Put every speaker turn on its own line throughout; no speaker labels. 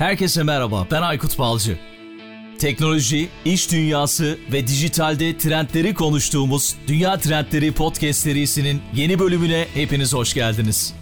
Herkese merhaba, ben Aykut Balcı. Teknoloji, iş dünyası ve dijitalde trendleri konuştuğumuz Dünya Trendleri Podcast serisinin yeni bölümüne hepiniz hoş geldiniz.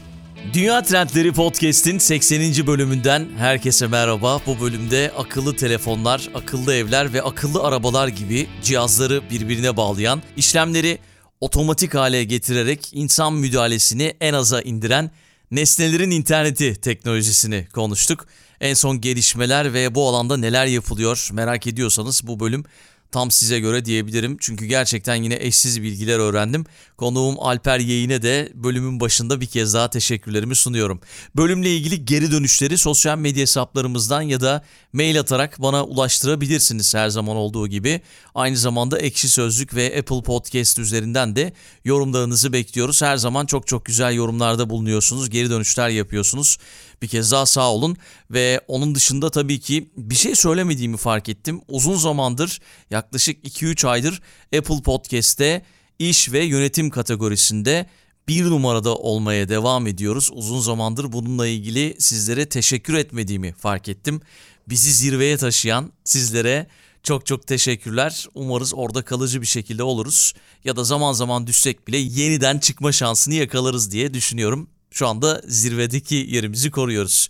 Dünya Trendleri Podcast'in 80. bölümünden herkese merhaba. Bu bölümde akıllı telefonlar, akıllı evler ve akıllı arabalar gibi cihazları birbirine bağlayan, işlemleri otomatik hale getirerek insan müdahalesini en aza indiren nesnelerin interneti teknolojisini konuştuk. En son gelişmeler ve bu alanda neler yapılıyor merak ediyorsanız bu bölüm tam size göre diyebilirim. Çünkü gerçekten yine eşsiz bilgiler öğrendim. Konuğum Alper Yeğin'e de bölümün başında bir kez daha teşekkürlerimi sunuyorum. Bölümle ilgili geri dönüşleri sosyal medya hesaplarımızdan ya da mail atarak bana ulaştırabilirsiniz her zaman olduğu gibi. Aynı zamanda Ekşi Sözlük ve Apple Podcast üzerinden de yorumlarınızı bekliyoruz. Her zaman çok çok güzel yorumlarda bulunuyorsunuz, geri dönüşler yapıyorsunuz. Bir kez daha sağ olun ve onun dışında tabii ki bir şey söylemediğimi fark ettim. Uzun zamandır yaklaşık 2-3 aydır Apple Podcast'te iş ve yönetim kategorisinde bir numarada olmaya devam ediyoruz. Uzun zamandır bununla ilgili sizlere teşekkür etmediğimi fark ettim. Bizi zirveye taşıyan sizlere çok çok teşekkürler. Umarız orada kalıcı bir şekilde oluruz ya da zaman zaman düşsek bile yeniden çıkma şansını yakalarız diye düşünüyorum şu anda zirvedeki yerimizi koruyoruz.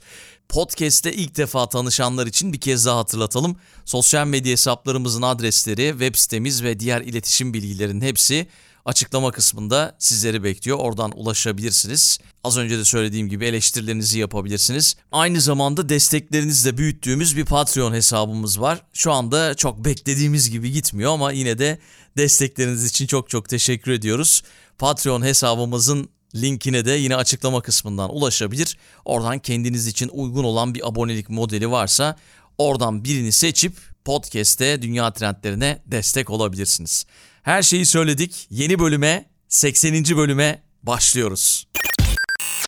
Podcast'te ilk defa tanışanlar için bir kez daha hatırlatalım. Sosyal medya hesaplarımızın adresleri, web sitemiz ve diğer iletişim bilgilerinin hepsi açıklama kısmında sizleri bekliyor. Oradan ulaşabilirsiniz. Az önce de söylediğim gibi eleştirilerinizi yapabilirsiniz. Aynı zamanda desteklerinizle büyüttüğümüz bir Patreon hesabımız var. Şu anda çok beklediğimiz gibi gitmiyor ama yine de destekleriniz için çok çok teşekkür ediyoruz. Patreon hesabımızın linkine de yine açıklama kısmından ulaşabilir. Oradan kendiniz için uygun olan bir abonelik modeli varsa oradan birini seçip podcast'te dünya trendlerine destek olabilirsiniz. Her şeyi söyledik. Yeni bölüme 80. bölüme başlıyoruz.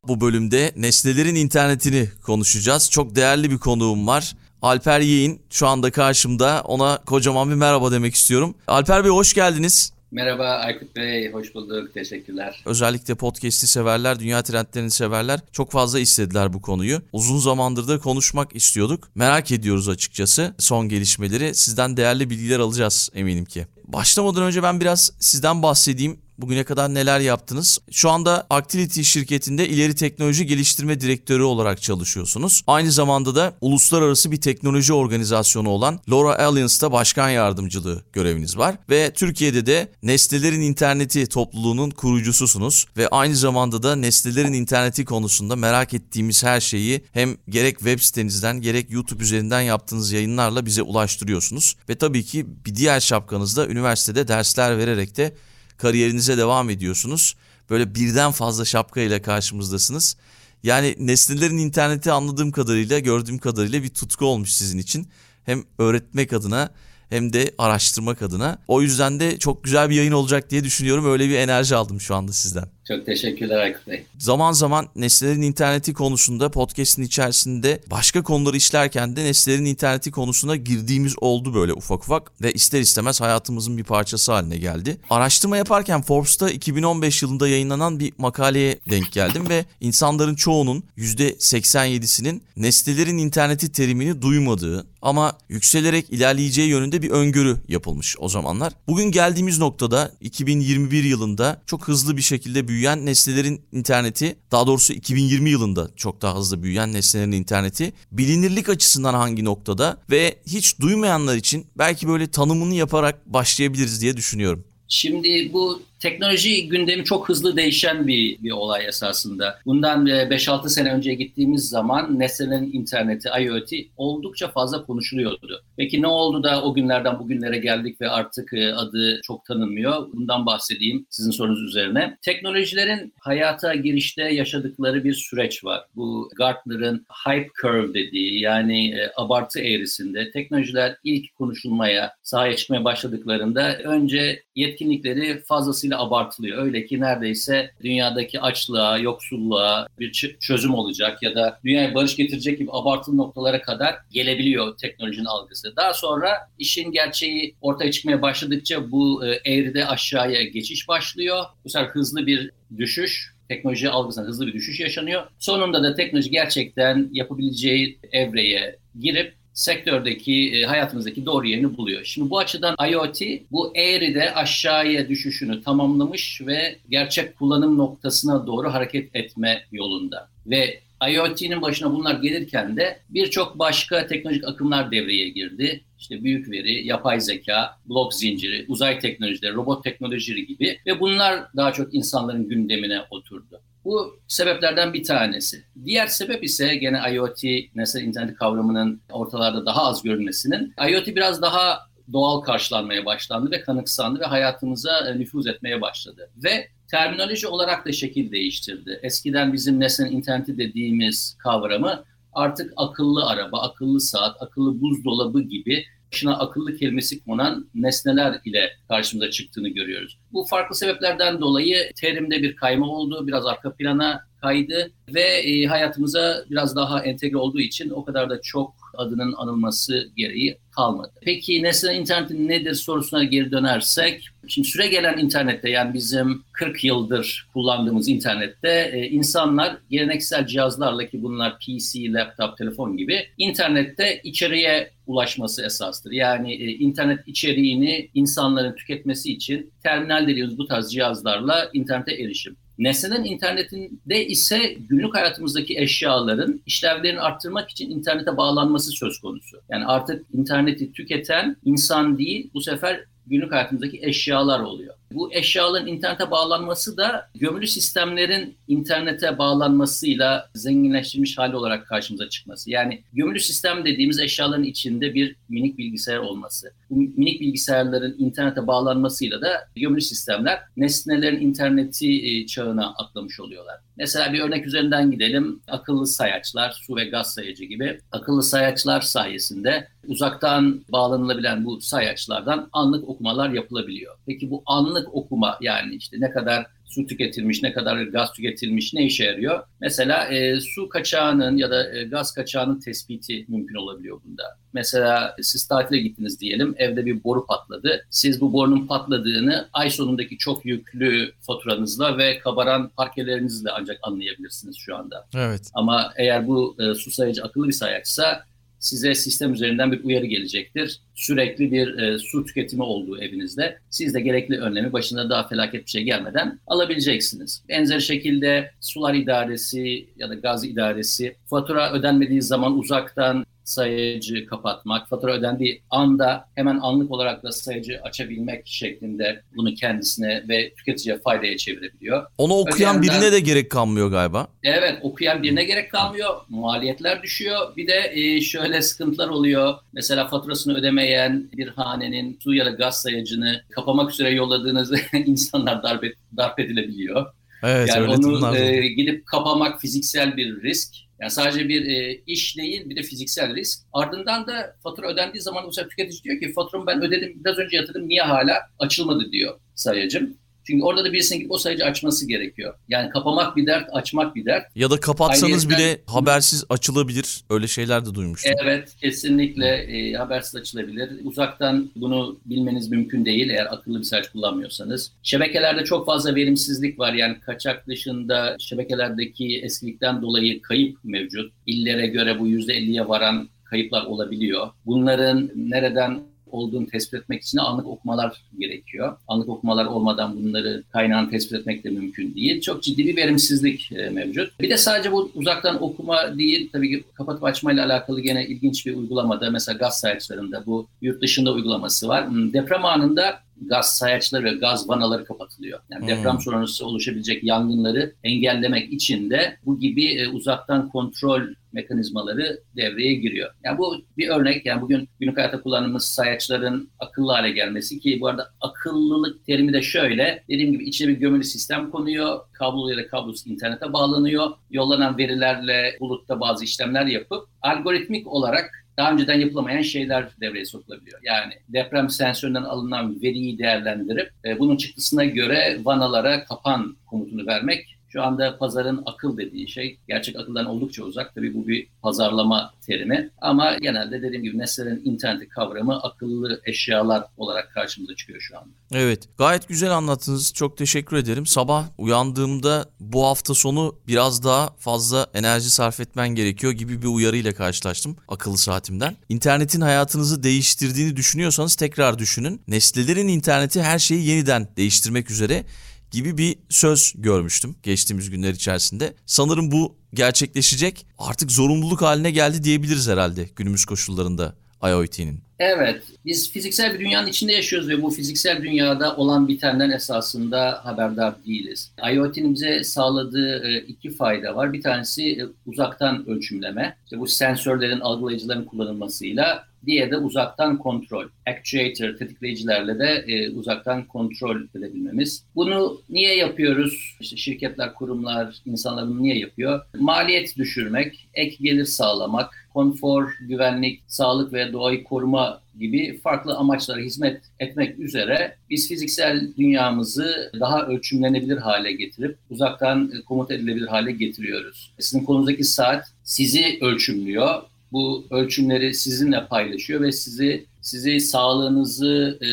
Bu bölümde nesnelerin internetini konuşacağız. Çok değerli bir konuğum var. Alper Yeğin şu anda karşımda. Ona kocaman bir merhaba demek istiyorum. Alper Bey hoş geldiniz.
Merhaba Aykut Bey, hoş bulduk. Teşekkürler.
Özellikle podcast'i severler, dünya trendlerini severler çok fazla istediler bu konuyu. Uzun zamandır da konuşmak istiyorduk. Merak ediyoruz açıkçası son gelişmeleri. Sizden değerli bilgiler alacağız eminim ki. Başlamadan önce ben biraz sizden bahsedeyim. Bugüne kadar neler yaptınız? Şu anda Actility şirketinde ileri teknoloji geliştirme direktörü olarak çalışıyorsunuz. Aynı zamanda da uluslararası bir teknoloji organizasyonu olan LoRa Alliance'da başkan yardımcılığı göreviniz var. Ve Türkiye'de de Nesnelerin İnterneti topluluğunun kurucususunuz. Ve aynı zamanda da Nesnelerin İnterneti konusunda merak ettiğimiz her şeyi hem gerek web sitenizden gerek YouTube üzerinden yaptığınız yayınlarla bize ulaştırıyorsunuz. Ve tabii ki bir diğer şapkanız da üniversitede dersler vererek de kariyerinize devam ediyorsunuz. Böyle birden fazla şapka ile karşımızdasınız. Yani nesnelerin interneti anladığım kadarıyla, gördüğüm kadarıyla bir tutku olmuş sizin için. Hem öğretmek adına hem de araştırmak adına. O yüzden de çok güzel bir yayın olacak diye düşünüyorum. Öyle bir enerji aldım şu anda sizden.
Çok teşekkürler Aykut Bey.
Zaman zaman nesnelerin interneti konusunda podcast'in içerisinde başka konuları işlerken de nesnelerin interneti konusuna girdiğimiz oldu böyle ufak ufak ve ister istemez hayatımızın bir parçası haline geldi. Araştırma yaparken Forbes'ta 2015 yılında yayınlanan bir makaleye denk geldim ve insanların çoğunun %87'sinin nesnelerin interneti terimini duymadığı, ama yükselerek ilerleyeceği yönünde bir öngörü yapılmış o zamanlar. Bugün geldiğimiz noktada 2021 yılında çok hızlı bir şekilde büyüyen nesnelerin interneti, daha doğrusu 2020 yılında çok daha hızlı büyüyen nesnelerin interneti bilinirlik açısından hangi noktada ve hiç duymayanlar için belki böyle tanımını yaparak başlayabiliriz diye düşünüyorum.
Şimdi bu Teknoloji gündemi çok hızlı değişen bir, bir olay esasında. Bundan 5-6 e, sene önce gittiğimiz zaman nesnenin interneti, IoT oldukça fazla konuşuluyordu. Peki ne oldu da o günlerden bugünlere geldik ve artık e, adı çok tanınmıyor? Bundan bahsedeyim sizin sorunuz üzerine. Teknolojilerin hayata girişte yaşadıkları bir süreç var. Bu Gartner'ın hype curve dediği yani e, abartı eğrisinde teknolojiler ilk konuşulmaya, sahaya çıkmaya başladıklarında önce yetkinlikleri fazlasıyla şekilde abartılıyor. Öyle ki neredeyse dünyadaki açlığa, yoksulluğa bir çözüm olacak ya da dünyaya barış getirecek gibi abartılı noktalara kadar gelebiliyor teknolojinin algısı. Daha sonra işin gerçeği ortaya çıkmaya başladıkça bu e, eğride aşağıya geçiş başlıyor. Bu sefer hızlı bir düşüş teknoloji algısında hızlı bir düşüş yaşanıyor. Sonunda da teknoloji gerçekten yapabileceği evreye girip sektördeki e, hayatımızdaki doğru yerini buluyor. Şimdi bu açıdan IoT bu eğride aşağıya düşüşünü tamamlamış ve gerçek kullanım noktasına doğru hareket etme yolunda. Ve IoT'nin başına bunlar gelirken de birçok başka teknolojik akımlar devreye girdi. İşte büyük veri, yapay zeka, blok zinciri, uzay teknolojileri, robot teknolojileri gibi ve bunlar daha çok insanların gündemine oturdu. Bu sebeplerden bir tanesi. Diğer sebep ise gene IoT, mesela internet kavramının ortalarda daha az görünmesinin. IoT biraz daha doğal karşılanmaya başlandı ve kanıksandı ve hayatımıza e, nüfuz etmeye başladı. Ve terminoloji olarak da şekil değiştirdi. Eskiden bizim nesnenin interneti dediğimiz kavramı artık akıllı araba, akıllı saat, akıllı buzdolabı gibi başına akıllı kelimesi konan nesneler ile karşımıza çıktığını görüyoruz. Bu farklı sebeplerden dolayı terimde bir kayma oldu, biraz arka plana kaydı ve e, hayatımıza biraz daha entegre olduğu için o kadar da çok adının anılması gereği kalmadı. Peki nesne interneti nedir sorusuna geri dönersek, şimdi süre gelen internette yani bizim 40 yıldır kullandığımız internette e, insanlar geleneksel cihazlarla ki bunlar PC, laptop, telefon gibi internette içeriye ulaşması esastır. Yani e, internet içeriğini insanların tüketmesi için terminal dediğimiz bu tarz cihazlarla internete erişim. Nesneden internetinde ise günlük hayatımızdaki eşyaların işlevlerini arttırmak için internete bağlanması söz konusu. Yani artık interneti tüketen insan değil bu sefer günlük hayatımızdaki eşyalar oluyor. Bu eşyaların internete bağlanması da gömülü sistemlerin internete bağlanmasıyla zenginleştirilmiş hali olarak karşımıza çıkması. Yani gömülü sistem dediğimiz eşyaların içinde bir minik bilgisayar olması. Bu minik bilgisayarların internete bağlanmasıyla da gömülü sistemler nesnelerin interneti e, çağına atlamış oluyorlar. Mesela bir örnek üzerinden gidelim. Akıllı sayaçlar, su ve gaz sayacı gibi akıllı sayaçlar sayesinde uzaktan bağlanılabilen bu sayaçlardan anlık okumalar yapılabiliyor. Peki bu anlık okuma yani işte ne kadar su tüketilmiş, ne kadar gaz tüketilmiş ne işe yarıyor? Mesela e, su kaçağının ya da e, gaz kaçağının tespiti mümkün olabiliyor bunda. Mesela siz tatile gittiniz diyelim, evde bir boru patladı. Siz bu borunun patladığını ay sonundaki çok yüklü faturanızla ve kabaran parkelerinizle ancak anlayabilirsiniz şu anda.
Evet.
Ama eğer bu e, su sayacı akıllı bir sayaçsa size sistem üzerinden bir uyarı gelecektir. Sürekli bir e, su tüketimi olduğu evinizde. Siz de gerekli önlemi başına daha felaket bir şey gelmeden alabileceksiniz. Benzer şekilde sular idaresi ya da gaz idaresi fatura ödenmediği zaman uzaktan sayacı kapatmak, fatura ödendiği anda hemen anlık olarak da sayacı açabilmek şeklinde bunu kendisine ve tüketiciye faydaya çevirebiliyor.
Onu okuyan Ödeyenden, birine de gerek kalmıyor galiba.
Evet okuyan birine gerek kalmıyor. Maliyetler düşüyor. Bir de e, şöyle sıkıntılar oluyor. Mesela faturasını ödemeyen bir hanenin su ya da gaz sayacını kapamak üzere yolladığınız insanlar darp, darp edilebiliyor.
Evet, yani
onu
e,
gidip kapamak fiziksel bir risk yani sadece bir e, iş değil bir de fiziksel risk. Ardından da fatura ödendiği zaman bu sefer tüketici diyor ki faturamı ben ödedim biraz önce yatırdım niye hala açılmadı diyor sayacım. Çünkü orada da birisinin gidip o sayıcı açması gerekiyor. Yani kapamak bir dert, açmak bir dert.
Ya da kapatsanız Ayrıca... bile habersiz açılabilir. Öyle şeyler de duymuştum.
Evet, kesinlikle e, habersiz açılabilir. Uzaktan bunu bilmeniz mümkün değil eğer akıllı bir sayaç kullanmıyorsanız. Şebekelerde çok fazla verimsizlik var. Yani kaçak dışında şebekelerdeki eskilikten dolayı kayıp mevcut. İllere göre bu %50'ye varan kayıplar olabiliyor. Bunların nereden olduğunu tespit etmek için anlık okumalar gerekiyor. Anlık okumalar olmadan bunları kaynağını tespit etmek de mümkün değil. Çok ciddi bir verimsizlik e, mevcut. Bir de sadece bu uzaktan okuma değil, tabii ki kapatıp açmayla alakalı gene ilginç bir uygulamada mesela gaz sayaçlarında bu yurt dışında uygulaması var. Hmm, deprem anında gaz sayaçları ve gaz vanaları kapatılıyor. Yani hmm. deprem sonrası oluşabilecek yangınları engellemek için de bu gibi e, uzaktan kontrol mekanizmaları devreye giriyor. Yani bu bir örnek. Yani bugün günlük hayatta kullandığımız sayaçların akıllı hale gelmesi ki bu arada akıllılık terimi de şöyle. Dediğim gibi içine bir gömülü sistem konuyor. Kablo ya da kablosuz internete bağlanıyor. Yollanan verilerle bulutta bazı işlemler yapıp algoritmik olarak daha önceden yapılamayan şeyler devreye sokulabiliyor. Yani deprem sensöründen alınan veriyi değerlendirip e, bunun çıktısına göre vanalara kapan komutunu vermek şu anda pazarın akıl dediği şey gerçek akıldan oldukça uzak. Tabii bu bir pazarlama terimi ama genelde dediğim gibi nesnelerin interneti kavramı akıllı eşyalar olarak karşımıza çıkıyor şu anda.
Evet gayet güzel anlattınız. Çok teşekkür ederim. Sabah uyandığımda bu hafta sonu biraz daha fazla enerji sarf etmen gerekiyor gibi bir uyarıyla karşılaştım akıllı saatimden. İnternetin hayatınızı değiştirdiğini düşünüyorsanız tekrar düşünün. Nesnelerin interneti her şeyi yeniden değiştirmek üzere gibi bir söz görmüştüm geçtiğimiz günler içerisinde. Sanırım bu gerçekleşecek. Artık zorunluluk haline geldi diyebiliriz herhalde günümüz koşullarında IoT'nin.
Evet, biz fiziksel bir dünyanın içinde yaşıyoruz ve bu fiziksel dünyada olan bitenden esasında haberdar değiliz. IoT'nin bize sağladığı e, iki fayda var. Bir tanesi e, uzaktan ölçümleme. İşte bu sensörlerin, algılayıcıların kullanılmasıyla diye de uzaktan kontrol, actuator, tetikleyicilerle de e, uzaktan kontrol edebilmemiz. Bunu niye yapıyoruz? İşte şirketler, kurumlar, insanlar bunu niye yapıyor? Maliyet düşürmek, ek gelir sağlamak, konfor, güvenlik, sağlık ve doğayı koruma gibi farklı amaçlara hizmet etmek üzere biz fiziksel dünyamızı daha ölçümlenebilir hale getirip uzaktan e, komut edilebilir hale getiriyoruz. Sizin konunuzdaki saat sizi ölçümlüyor bu ölçümleri sizinle paylaşıyor ve sizi sizi sağlığınızı e,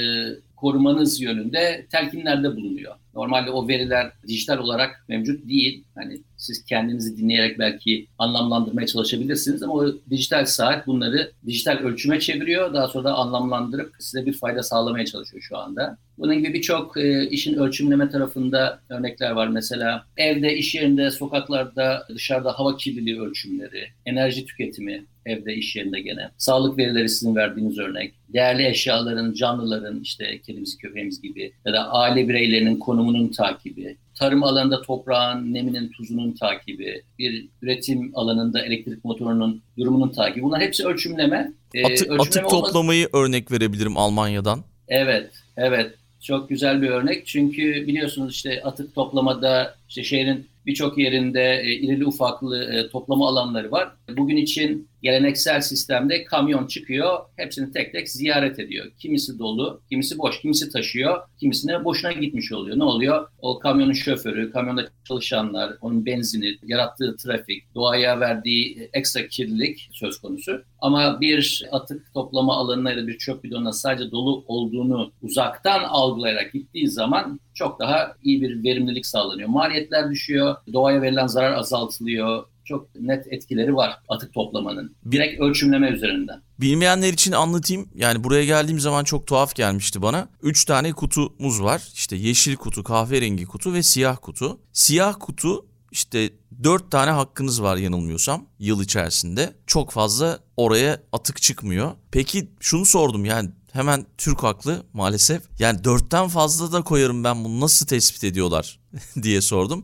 korumanız yönünde telkinlerde bulunuyor. Normalde o veriler dijital olarak mevcut değil. Hani siz kendinizi dinleyerek belki anlamlandırmaya çalışabilirsiniz ama o dijital saat bunları dijital ölçüme çeviriyor. Daha sonra da anlamlandırıp size bir fayda sağlamaya çalışıyor şu anda. Bunun gibi birçok e, işin ölçümleme tarafında örnekler var. Mesela evde, iş yerinde, sokaklarda, dışarıda hava kirliliği ölçümleri, enerji tüketimi, evde, iş yerinde gene. Sağlık verileri sizin verdiğiniz örnek. Değerli eşyaların, canlıların işte kedimiz, köpeğimiz gibi ya da aile bireylerinin konumu bağımının takibi, tarım alanında toprağın neminin tuzunun takibi, bir üretim alanında elektrik motorunun durumunun takibi. Bunlar hepsi ölçümleme.
Ee, Atı, ölçümleme atık olmaz... toplamayı örnek verebilirim Almanya'dan.
Evet, evet. Çok güzel bir örnek. Çünkü biliyorsunuz işte atık toplamada işte şehrin birçok yerinde e, irili ufaklı e, toplama alanları var. Bugün için geleneksel sistemde kamyon çıkıyor, hepsini tek tek ziyaret ediyor. Kimisi dolu, kimisi boş, kimisi taşıyor, kimisine boşuna gitmiş oluyor. Ne oluyor? O kamyonun şoförü, kamyonda çalışanlar, onun benzini, yarattığı trafik, doğaya verdiği e, ekstra kirlilik söz konusu. Ama bir atık toplama alanına ya da bir çöp bidonuna sadece dolu olduğunu uzaktan algılayarak gittiği zaman çok daha iyi bir verimlilik sağlanıyor. Maliyetler düşüyor, doğaya verilen zarar azaltılıyor, çok net etkileri var atık toplamanın. Direkt ölçümleme üzerinden.
Bilmeyenler için anlatayım. Yani buraya geldiğim zaman çok tuhaf gelmişti bana. Üç tane kutumuz var. İşte yeşil kutu, kahverengi kutu ve siyah kutu. Siyah kutu işte 4 tane hakkınız var yanılmıyorsam yıl içerisinde. Çok fazla oraya atık çıkmıyor. Peki şunu sordum yani hemen Türk haklı maalesef. Yani 4'ten fazla da koyarım ben bunu nasıl tespit ediyorlar diye sordum.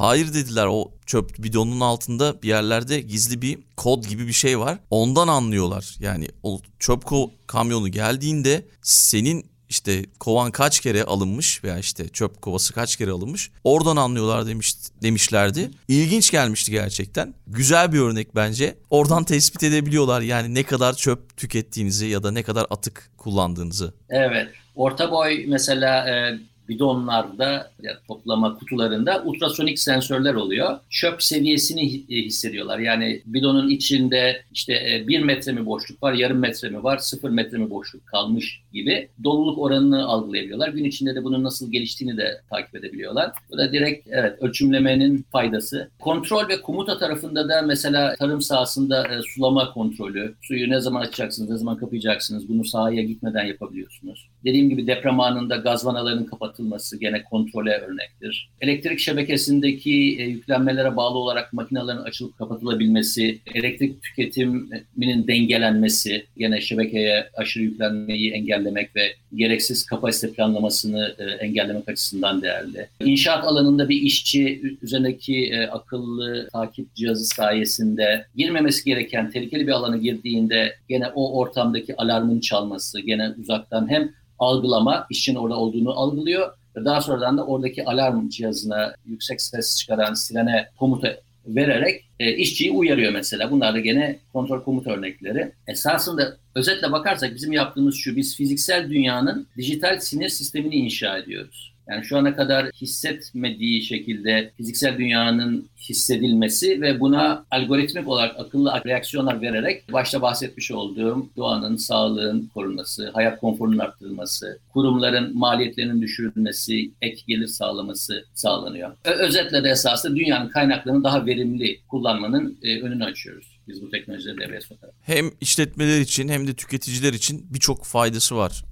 Hayır dediler o çöp bidonun altında bir yerlerde gizli bir kod gibi bir şey var. Ondan anlıyorlar. Yani o çöp kamyonu geldiğinde senin işte kovan kaç kere alınmış veya işte çöp kovası kaç kere alınmış oradan anlıyorlar demiş demişlerdi. İlginç gelmişti gerçekten. Güzel bir örnek bence. Oradan tespit edebiliyorlar yani ne kadar çöp tükettiğinizi ya da ne kadar atık kullandığınızı.
Evet. Orta boy mesela e, bidonlarda ya toplama kutularında ultrasonik sensörler oluyor. Çöp seviyesini e, hissediyorlar. Yani bidonun içinde işte e, bir metre mi boşluk var, yarım metre mi var, sıfır metre mi boşluk kalmış gibi doluluk oranını algılayabiliyorlar. Gün içinde de bunun nasıl geliştiğini de takip edebiliyorlar. Bu da direkt evet ölçümlemenin faydası. Kontrol ve komuta tarafında da mesela tarım sahasında e, sulama kontrolü, suyu ne zaman açacaksınız, ne zaman kapayacaksınız bunu sahaya gitmeden yapabiliyorsunuz. Dediğim gibi deprem anında gaz vanalarının kapatılması gene kontrole örnektir. Elektrik şebekesindeki e, yüklenmelere bağlı olarak makinelerin açılıp kapatılabilmesi, elektrik tüketiminin dengelenmesi, gene şebekeye aşırı yüklenmeyi engellemek ve gereksiz kapasite planlamasını e, engellemek açısından değerli. İnşaat alanında bir işçi üzerindeki e, akıllı takip cihazı sayesinde girmemesi gereken tehlikeli bir alana girdiğinde gene o ortamdaki alarmın çalması, gene uzaktan hem algılama, işin orada olduğunu algılıyor. Ve daha sonradan da oradaki alarm cihazına yüksek ses çıkaran sirene komuta vererek e, işçiyi uyarıyor mesela. Bunlar da gene kontrol komut örnekleri. Esasında özetle bakarsak bizim yaptığımız şu, biz fiziksel dünyanın dijital sinir sistemini inşa ediyoruz. Yani şu ana kadar hissetmediği şekilde fiziksel dünyanın hissedilmesi ve buna algoritmik olarak akıllı reaksiyonlar vererek başta bahsetmiş olduğum doğanın, sağlığın korunması, hayat konforunun arttırılması, kurumların maliyetlerinin düşürülmesi, ek gelir sağlaması sağlanıyor. Özetle de esasında dünyanın kaynaklarını daha verimli kullanmanın e, önünü açıyoruz biz bu teknolojileri devreye sokarak.
Hem işletmeler için hem de tüketiciler için birçok faydası var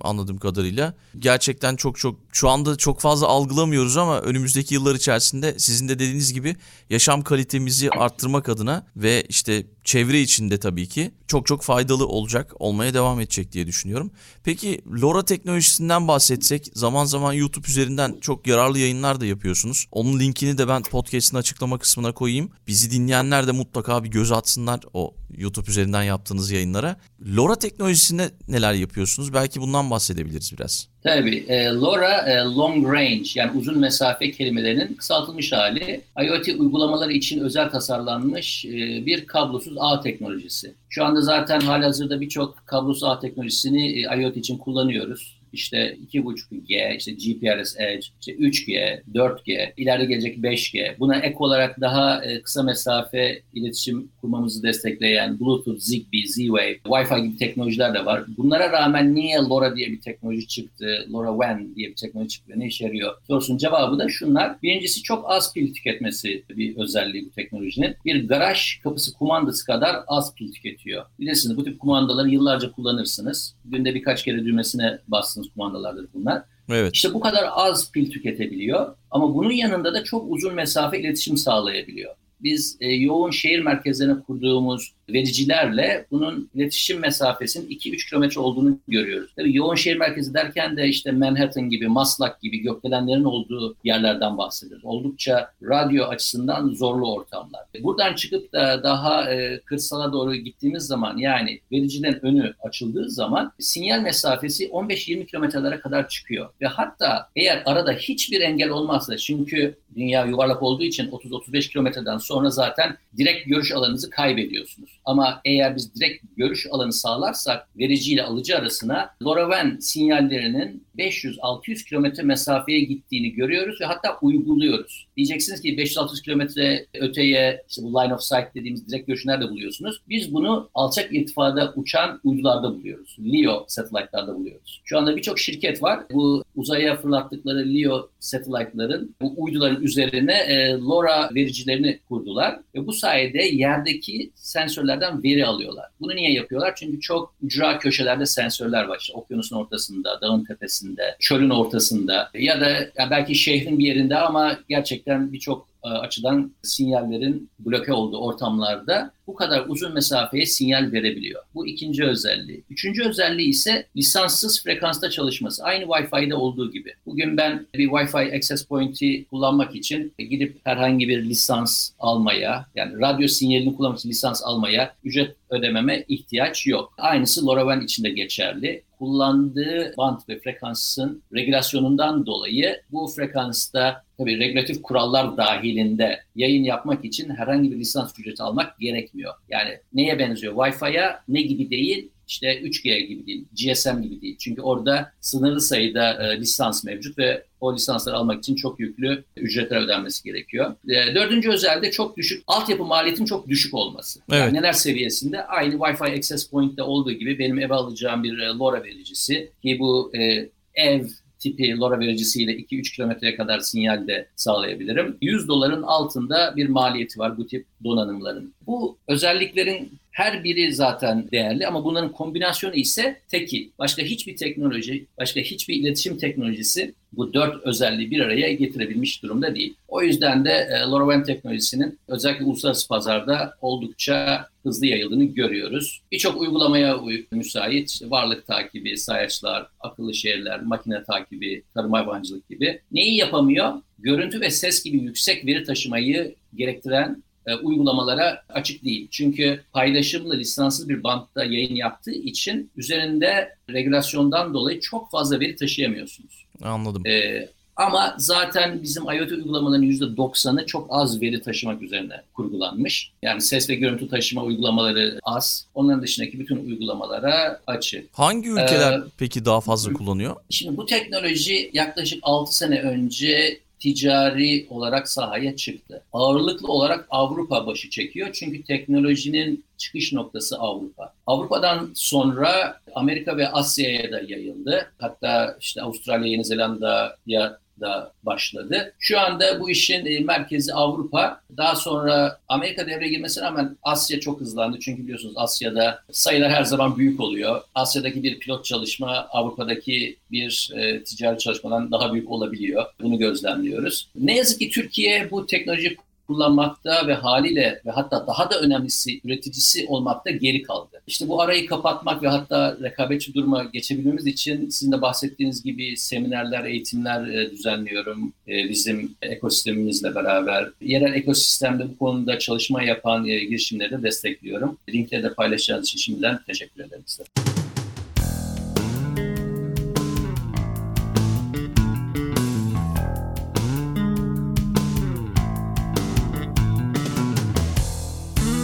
anladığım kadarıyla. Gerçekten çok çok şu anda çok fazla algılamıyoruz ama önümüzdeki yıllar içerisinde sizin de dediğiniz gibi yaşam kalitemizi arttırmak adına ve işte çevre içinde tabii ki çok çok faydalı olacak, olmaya devam edecek diye düşünüyorum. Peki LoRa teknolojisinden bahsetsek zaman zaman YouTube üzerinden çok yararlı yayınlar da yapıyorsunuz. Onun linkini de ben podcast'in açıklama kısmına koyayım. Bizi dinleyenler de mutlaka bir göz atsınlar o YouTube üzerinden yaptığınız yayınlara. LoRa teknolojisinde neler yapıyorsunuz? Belki bundan bahsedebiliriz biraz.
Tabii. E, LoRa e, long range yani uzun mesafe kelimelerinin kısaltılmış hali. IoT uygulamaları için özel tasarlanmış e, bir kablosuz ağ teknolojisi. Şu anda zaten halihazırda birçok kablosuz ağ teknolojisini e, IoT için kullanıyoruz işte 2.5G, işte GPRS Edge, işte 3G, 4G, ileride gelecek 5G. Buna ek olarak daha e, kısa mesafe iletişim kurmamızı destekleyen Bluetooth, Zigbee, Z-Wave, Wi-Fi gibi teknolojiler de var. Bunlara rağmen niye LoRa diye bir teknoloji çıktı, LoRaWAN diye bir teknoloji çıktı, ne işe yarıyor? Sorusunun cevabı da şunlar. Birincisi çok az pil tüketmesi bir özelliği bu teknolojinin. Bir garaj kapısı kumandası kadar az pil tüketiyor. Bilirsiniz bu tip kumandaları yıllarca kullanırsınız. Günde birkaç kere düğmesine bas yansıtılmış kumandalardır bunlar.
Evet.
İşte bu kadar az pil tüketebiliyor ama bunun yanında da çok uzun mesafe iletişim sağlayabiliyor biz e, yoğun şehir merkezlerine kurduğumuz vericilerle bunun iletişim mesafesinin 2-3 kilometre olduğunu görüyoruz. Tabii yoğun şehir merkezi derken de işte Manhattan gibi, Maslak gibi gökdelenlerin olduğu yerlerden bahsediyoruz. Oldukça radyo açısından zorlu ortamlar. E, buradan çıkıp da daha e, kırsala doğru gittiğimiz zaman yani vericiden önü açıldığı zaman sinyal mesafesi 15-20 kilometrelere kadar çıkıyor. Ve hatta eğer arada hiçbir engel olmazsa çünkü dünya yuvarlak olduğu için 30-35 kilometreden sonra zaten direkt görüş alanınızı kaybediyorsunuz. Ama eğer biz direkt görüş alanı sağlarsak vericiyle alıcı arasına LoRaWAN sinyallerinin 500-600 kilometre mesafeye gittiğini görüyoruz ve hatta uyguluyoruz. Diyeceksiniz ki 500-600 kilometre öteye işte bu line of sight dediğimiz direkt görüşü nerede buluyorsunuz? Biz bunu alçak irtifada uçan uydularda buluyoruz. LEO satellite'larda buluyoruz. Şu anda birçok şirket var. Bu uzaya fırlattıkları LEO satellite'ların bu uyduların üzerine e, LoRa vericilerini kurdular ve bu sayede yerdeki sensörlerden veri alıyorlar. Bunu niye yapıyorlar? Çünkü çok ücra köşelerde sensörler var. İşte okyanusun ortasında, dağın tepesinde içerisinde, çölün ortasında ya da ya belki şehrin bir yerinde ama gerçekten birçok e, açıdan sinyallerin bloke olduğu ortamlarda bu kadar uzun mesafeye sinyal verebiliyor. Bu ikinci özelliği. Üçüncü özelliği ise lisanssız frekansta çalışması. Aynı Wi-Fi'de olduğu gibi. Bugün ben bir Wi-Fi access point'i kullanmak için gidip herhangi bir lisans almaya, yani radyo sinyalini kullanmak için lisans almaya ücret ödememe ihtiyaç yok. Aynısı LoRaWAN için de geçerli kullandığı band ve frekansın regülasyonundan dolayı bu frekansta tabii regülatif kurallar dahilinde yayın yapmak için herhangi bir lisans ücreti almak gerekmiyor. Yani neye benziyor? Wi-Fi'ye ne gibi değil? İşte 3G gibi değil, GSM gibi değil. Çünkü orada sınırlı sayıda e, lisans mevcut ve o lisansları almak için çok yüklü ücretler ödenmesi gerekiyor. E, dördüncü özellikle çok düşük, altyapı maliyetin çok düşük olması.
Evet. Yani
neler seviyesinde? Aynı Wi-Fi Access Point'te olduğu gibi benim eve alacağım bir e, LoRa vericisi ki bu e, ev tipi LoRa vericisiyle 2-3 kilometreye kadar sinyal de sağlayabilirim. 100 doların altında bir maliyeti var bu tip donanımların. Bu özelliklerin her biri zaten değerli ama bunların kombinasyonu ise teki. Başka hiçbir teknoloji, başka hiçbir iletişim teknolojisi bu dört özelliği bir araya getirebilmiş durumda değil. O yüzden de e, LoRaWAN teknolojisinin özellikle uluslararası pazarda oldukça hızlı yayıldığını görüyoruz. Birçok uygulamaya müsait varlık takibi, sayaçlar, akıllı şehirler, makine takibi, tarım hayvancılık gibi. Neyi yapamıyor? Görüntü ve ses gibi yüksek veri taşımayı gerektiren e, uygulamalara açık değil. Çünkü paylaşımlı lisanssız bir bantta yayın yaptığı için üzerinde regülasyondan dolayı çok fazla veri taşıyamıyorsunuz.
Anladım. E,
ama zaten bizim IoT uygulamalarının %90'ı çok az veri taşımak üzerine kurgulanmış. Yani ses ve görüntü taşıma uygulamaları az. Onların dışındaki bütün uygulamalara açık.
Hangi e, ülkeler ee, peki daha fazla kullanıyor?
Şimdi bu teknoloji yaklaşık 6 sene önce ticari olarak sahaya çıktı. Ağırlıklı olarak Avrupa başı çekiyor çünkü teknolojinin çıkış noktası Avrupa. Avrupa'dan sonra Amerika ve Asya'ya da yayıldı. Hatta işte Avustralya, Yeni Zelanda'ya da başladı. Şu anda bu işin e, merkezi Avrupa. Daha sonra Amerika devreye girmesine rağmen Asya çok hızlandı. Çünkü biliyorsunuz Asya'da sayılar her zaman büyük oluyor. Asya'daki bir pilot çalışma Avrupa'daki bir e, ticari çalışmadan daha büyük olabiliyor. Bunu gözlemliyoruz. Ne yazık ki Türkiye bu teknoloji kullanmakta ve haliyle ve hatta daha da önemlisi üreticisi olmakta geri kaldı. İşte bu arayı kapatmak ve hatta rekabetçi duruma geçebilmemiz için sizin de bahsettiğiniz gibi seminerler, eğitimler e, düzenliyorum e, bizim ekosistemimizle beraber. Yerel ekosistemde bu konuda çalışma yapan e, girişimleri de destekliyorum. linkleri de paylaşacağınız için şimdiden teşekkür ederim size.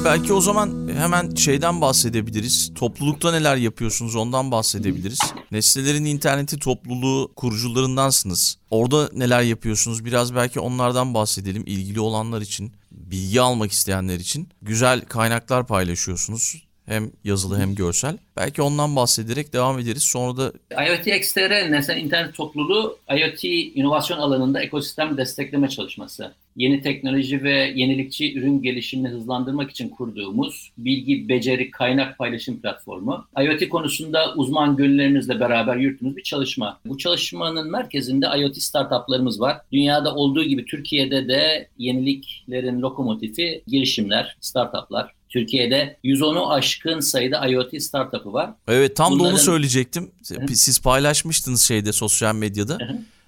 belki o zaman hemen şeyden bahsedebiliriz. Toplulukta neler yapıyorsunuz ondan bahsedebiliriz. Nesnelerin interneti topluluğu kurucularındansınız. Orada neler yapıyorsunuz biraz belki onlardan bahsedelim ilgili olanlar için, bilgi almak isteyenler için. Güzel kaynaklar paylaşıyorsunuz. Hem yazılı hem görsel. Belki ondan bahsederek devam ederiz. Sonra da
IoT XTR nesnel internet topluluğu IoT inovasyon alanında ekosistem destekleme çalışması. Yeni teknoloji ve yenilikçi ürün gelişimini hızlandırmak için kurduğumuz bilgi, beceri, kaynak paylaşım platformu. IoT konusunda uzman gönüllerinizle beraber yürüttüğümüz bir çalışma. Bu çalışmanın merkezinde IoT startuplarımız var. Dünyada olduğu gibi Türkiye'de de yeniliklerin lokomotifi girişimler, startuplar. Türkiye'de 110'u aşkın sayıda IoT startup'ı var.
Evet tam Bunların... da onu söyleyecektim. Siz paylaşmıştınız şeyde sosyal medyada.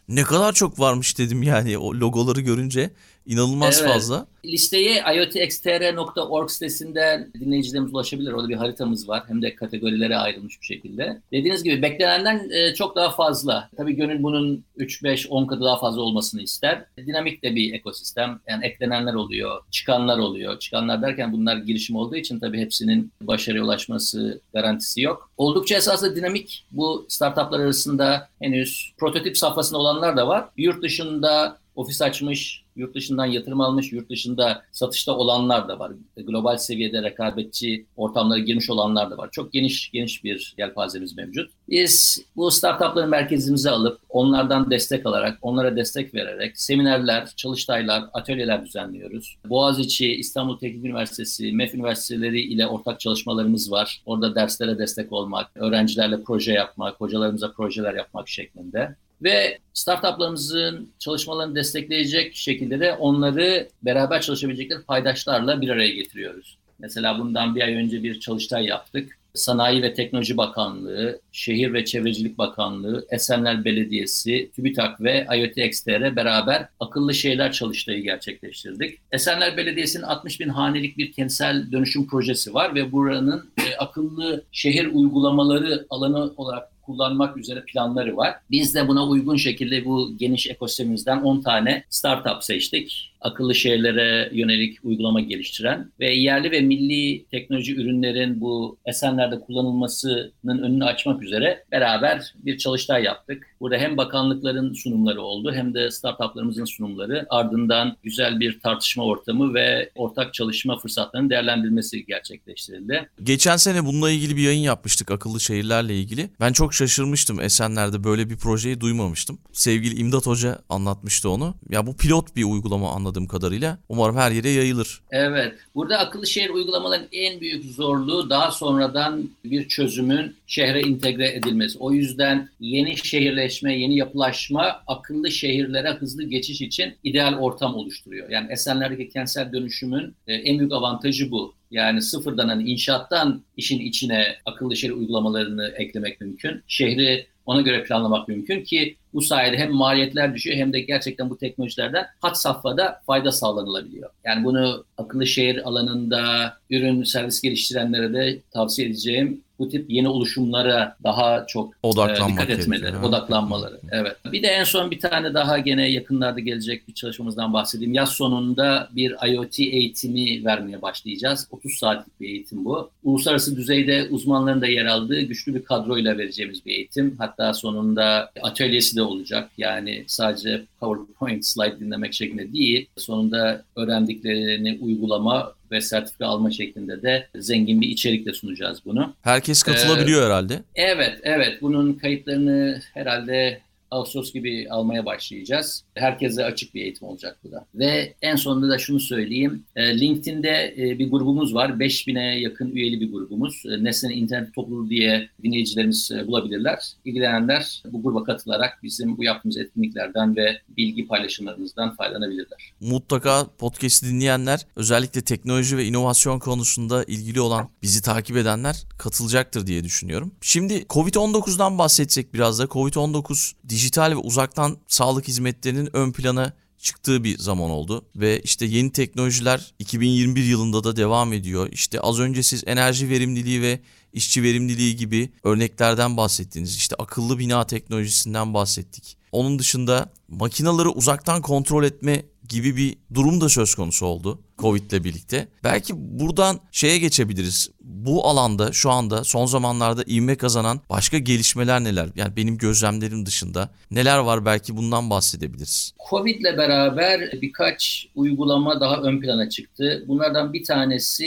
Ne kadar çok varmış dedim yani o logoları görünce. İnanılmaz evet. fazla.
Listeyi iotxtr.org sitesinden dinleyicilerimiz ulaşabilir. Orada bir haritamız var. Hem de kategorilere ayrılmış bir şekilde. Dediğiniz gibi beklenenden e, çok daha fazla. Tabii gönül bunun 3-5-10 katı daha fazla olmasını ister. Dinamik de bir ekosistem. Yani eklenenler oluyor, çıkanlar oluyor. Çıkanlar derken bunlar girişim olduğu için tabii hepsinin başarıya ulaşması garantisi yok. Oldukça esaslı dinamik bu startuplar arasında henüz prototip safhasında olanlar da var. Yurt dışında ofis açmış, yurt dışından yatırım almış, yurt dışında satışta olanlar da var. Global seviyede rekabetçi ortamlara girmiş olanlar da var. Çok geniş geniş bir yelpazemiz mevcut. Biz bu startupları merkezimize alıp onlardan destek alarak, onlara destek vererek seminerler, çalıştaylar, atölyeler düzenliyoruz. Boğaziçi, İstanbul Teknik Üniversitesi, MEF Üniversiteleri ile ortak çalışmalarımız var. Orada derslere destek olmak, öğrencilerle proje yapmak, hocalarımıza projeler yapmak şeklinde ve startuplarımızın çalışmalarını destekleyecek şekilde de onları beraber çalışabilecekleri paydaşlarla bir araya getiriyoruz. Mesela bundan bir ay önce bir çalıştay yaptık. Sanayi ve Teknoloji Bakanlığı, Şehir ve Çevrecilik Bakanlığı, Esenler Belediyesi, TÜBİTAK ve IoT XTR beraber akıllı şeyler çalıştayı gerçekleştirdik. Esenler Belediyesi'nin 60 bin hanelik bir kentsel dönüşüm projesi var ve buranın e, akıllı şehir uygulamaları alanı olarak kullanmak üzere planları var. Biz de buna uygun şekilde bu geniş ekosistemimizden 10 tane startup seçtik akıllı şehirlere yönelik uygulama geliştiren ve yerli ve milli teknoloji ürünlerin bu esenlerde kullanılmasının önünü açmak üzere beraber bir çalıştay yaptık. Burada hem bakanlıkların sunumları oldu hem de startuplarımızın sunumları ardından güzel bir tartışma ortamı ve ortak çalışma fırsatlarının değerlendirilmesi gerçekleştirildi.
Geçen sene bununla ilgili bir yayın yapmıştık akıllı şehirlerle ilgili. Ben çok şaşırmıştım Esenler'de böyle bir projeyi duymamıştım. Sevgili İmdat Hoca anlatmıştı onu. Ya bu pilot bir uygulama anladım anladığım kadarıyla. Umarım her yere yayılır.
Evet. Burada akıllı şehir uygulamaların en büyük zorluğu daha sonradan bir çözümün şehre entegre edilmesi. O yüzden yeni şehirleşme, yeni yapılaşma akıllı şehirlere hızlı geçiş için ideal ortam oluşturuyor. Yani Esenler'deki kentsel dönüşümün e, en büyük avantajı bu. Yani sıfırdan hani inşaattan işin içine akıllı şehir uygulamalarını eklemek mümkün. Şehri ona göre planlamak mümkün ki bu sayede hem maliyetler düşüyor hem de gerçekten bu teknolojilerden hat safhada fayda sağlanılabiliyor. Yani bunu akıllı şehir alanında ürün servis geliştirenlere de tavsiye edeceğim bu tip yeni oluşumlara daha çok Odaklanmak e, dikkat etmeleri, yani. odaklanmaları. Evet. Bir de en son bir tane daha gene yakınlarda gelecek bir çalışmamızdan bahsedeyim. Yaz sonunda bir IoT eğitimi vermeye başlayacağız. 30 saatlik bir eğitim bu. Uluslararası düzeyde uzmanların da yer aldığı güçlü bir kadroyla vereceğimiz bir eğitim. Hatta sonunda atölyesi de olacak. Yani sadece PowerPoint slide dinlemek şeklinde değil, sonunda öğrendiklerini uygulama ve sertifika alma şeklinde de zengin bir içerikle sunacağız bunu.
Herkes katılabiliyor ee, herhalde.
Evet, evet. Bunun kayıtlarını herhalde Ağustos gibi almaya başlayacağız. Herkese açık bir eğitim olacak bu da. Ve en sonunda da şunu söyleyeyim. E, LinkedIn'de e, bir grubumuz var. 5000'e yakın üyeli bir grubumuz. E, Nesnenin internet topluluğu diye dinleyicilerimiz bulabilirler. İlgilenenler bu gruba katılarak bizim bu yaptığımız etkinliklerden ve bilgi paylaşımlarımızdan faydalanabilirler.
Mutlaka podcast'i dinleyenler özellikle teknoloji ve inovasyon konusunda ilgili olan bizi takip edenler katılacaktır diye düşünüyorum. Şimdi Covid-19'dan bahsedecek biraz da. Covid-19 dijital dijital ve uzaktan sağlık hizmetlerinin ön plana çıktığı bir zaman oldu ve işte yeni teknolojiler 2021 yılında da devam ediyor. İşte az önce siz enerji verimliliği ve işçi verimliliği gibi örneklerden bahsettiniz. İşte akıllı bina teknolojisinden bahsettik. Onun dışında makinaları uzaktan kontrol etme gibi bir durum da söz konusu oldu Covid ile birlikte. Belki buradan şeye geçebiliriz. Bu alanda şu anda son zamanlarda ivme kazanan başka gelişmeler neler? Yani benim gözlemlerim dışında neler var belki bundan bahsedebiliriz.
Covid ile beraber birkaç uygulama daha ön plana çıktı. Bunlardan bir tanesi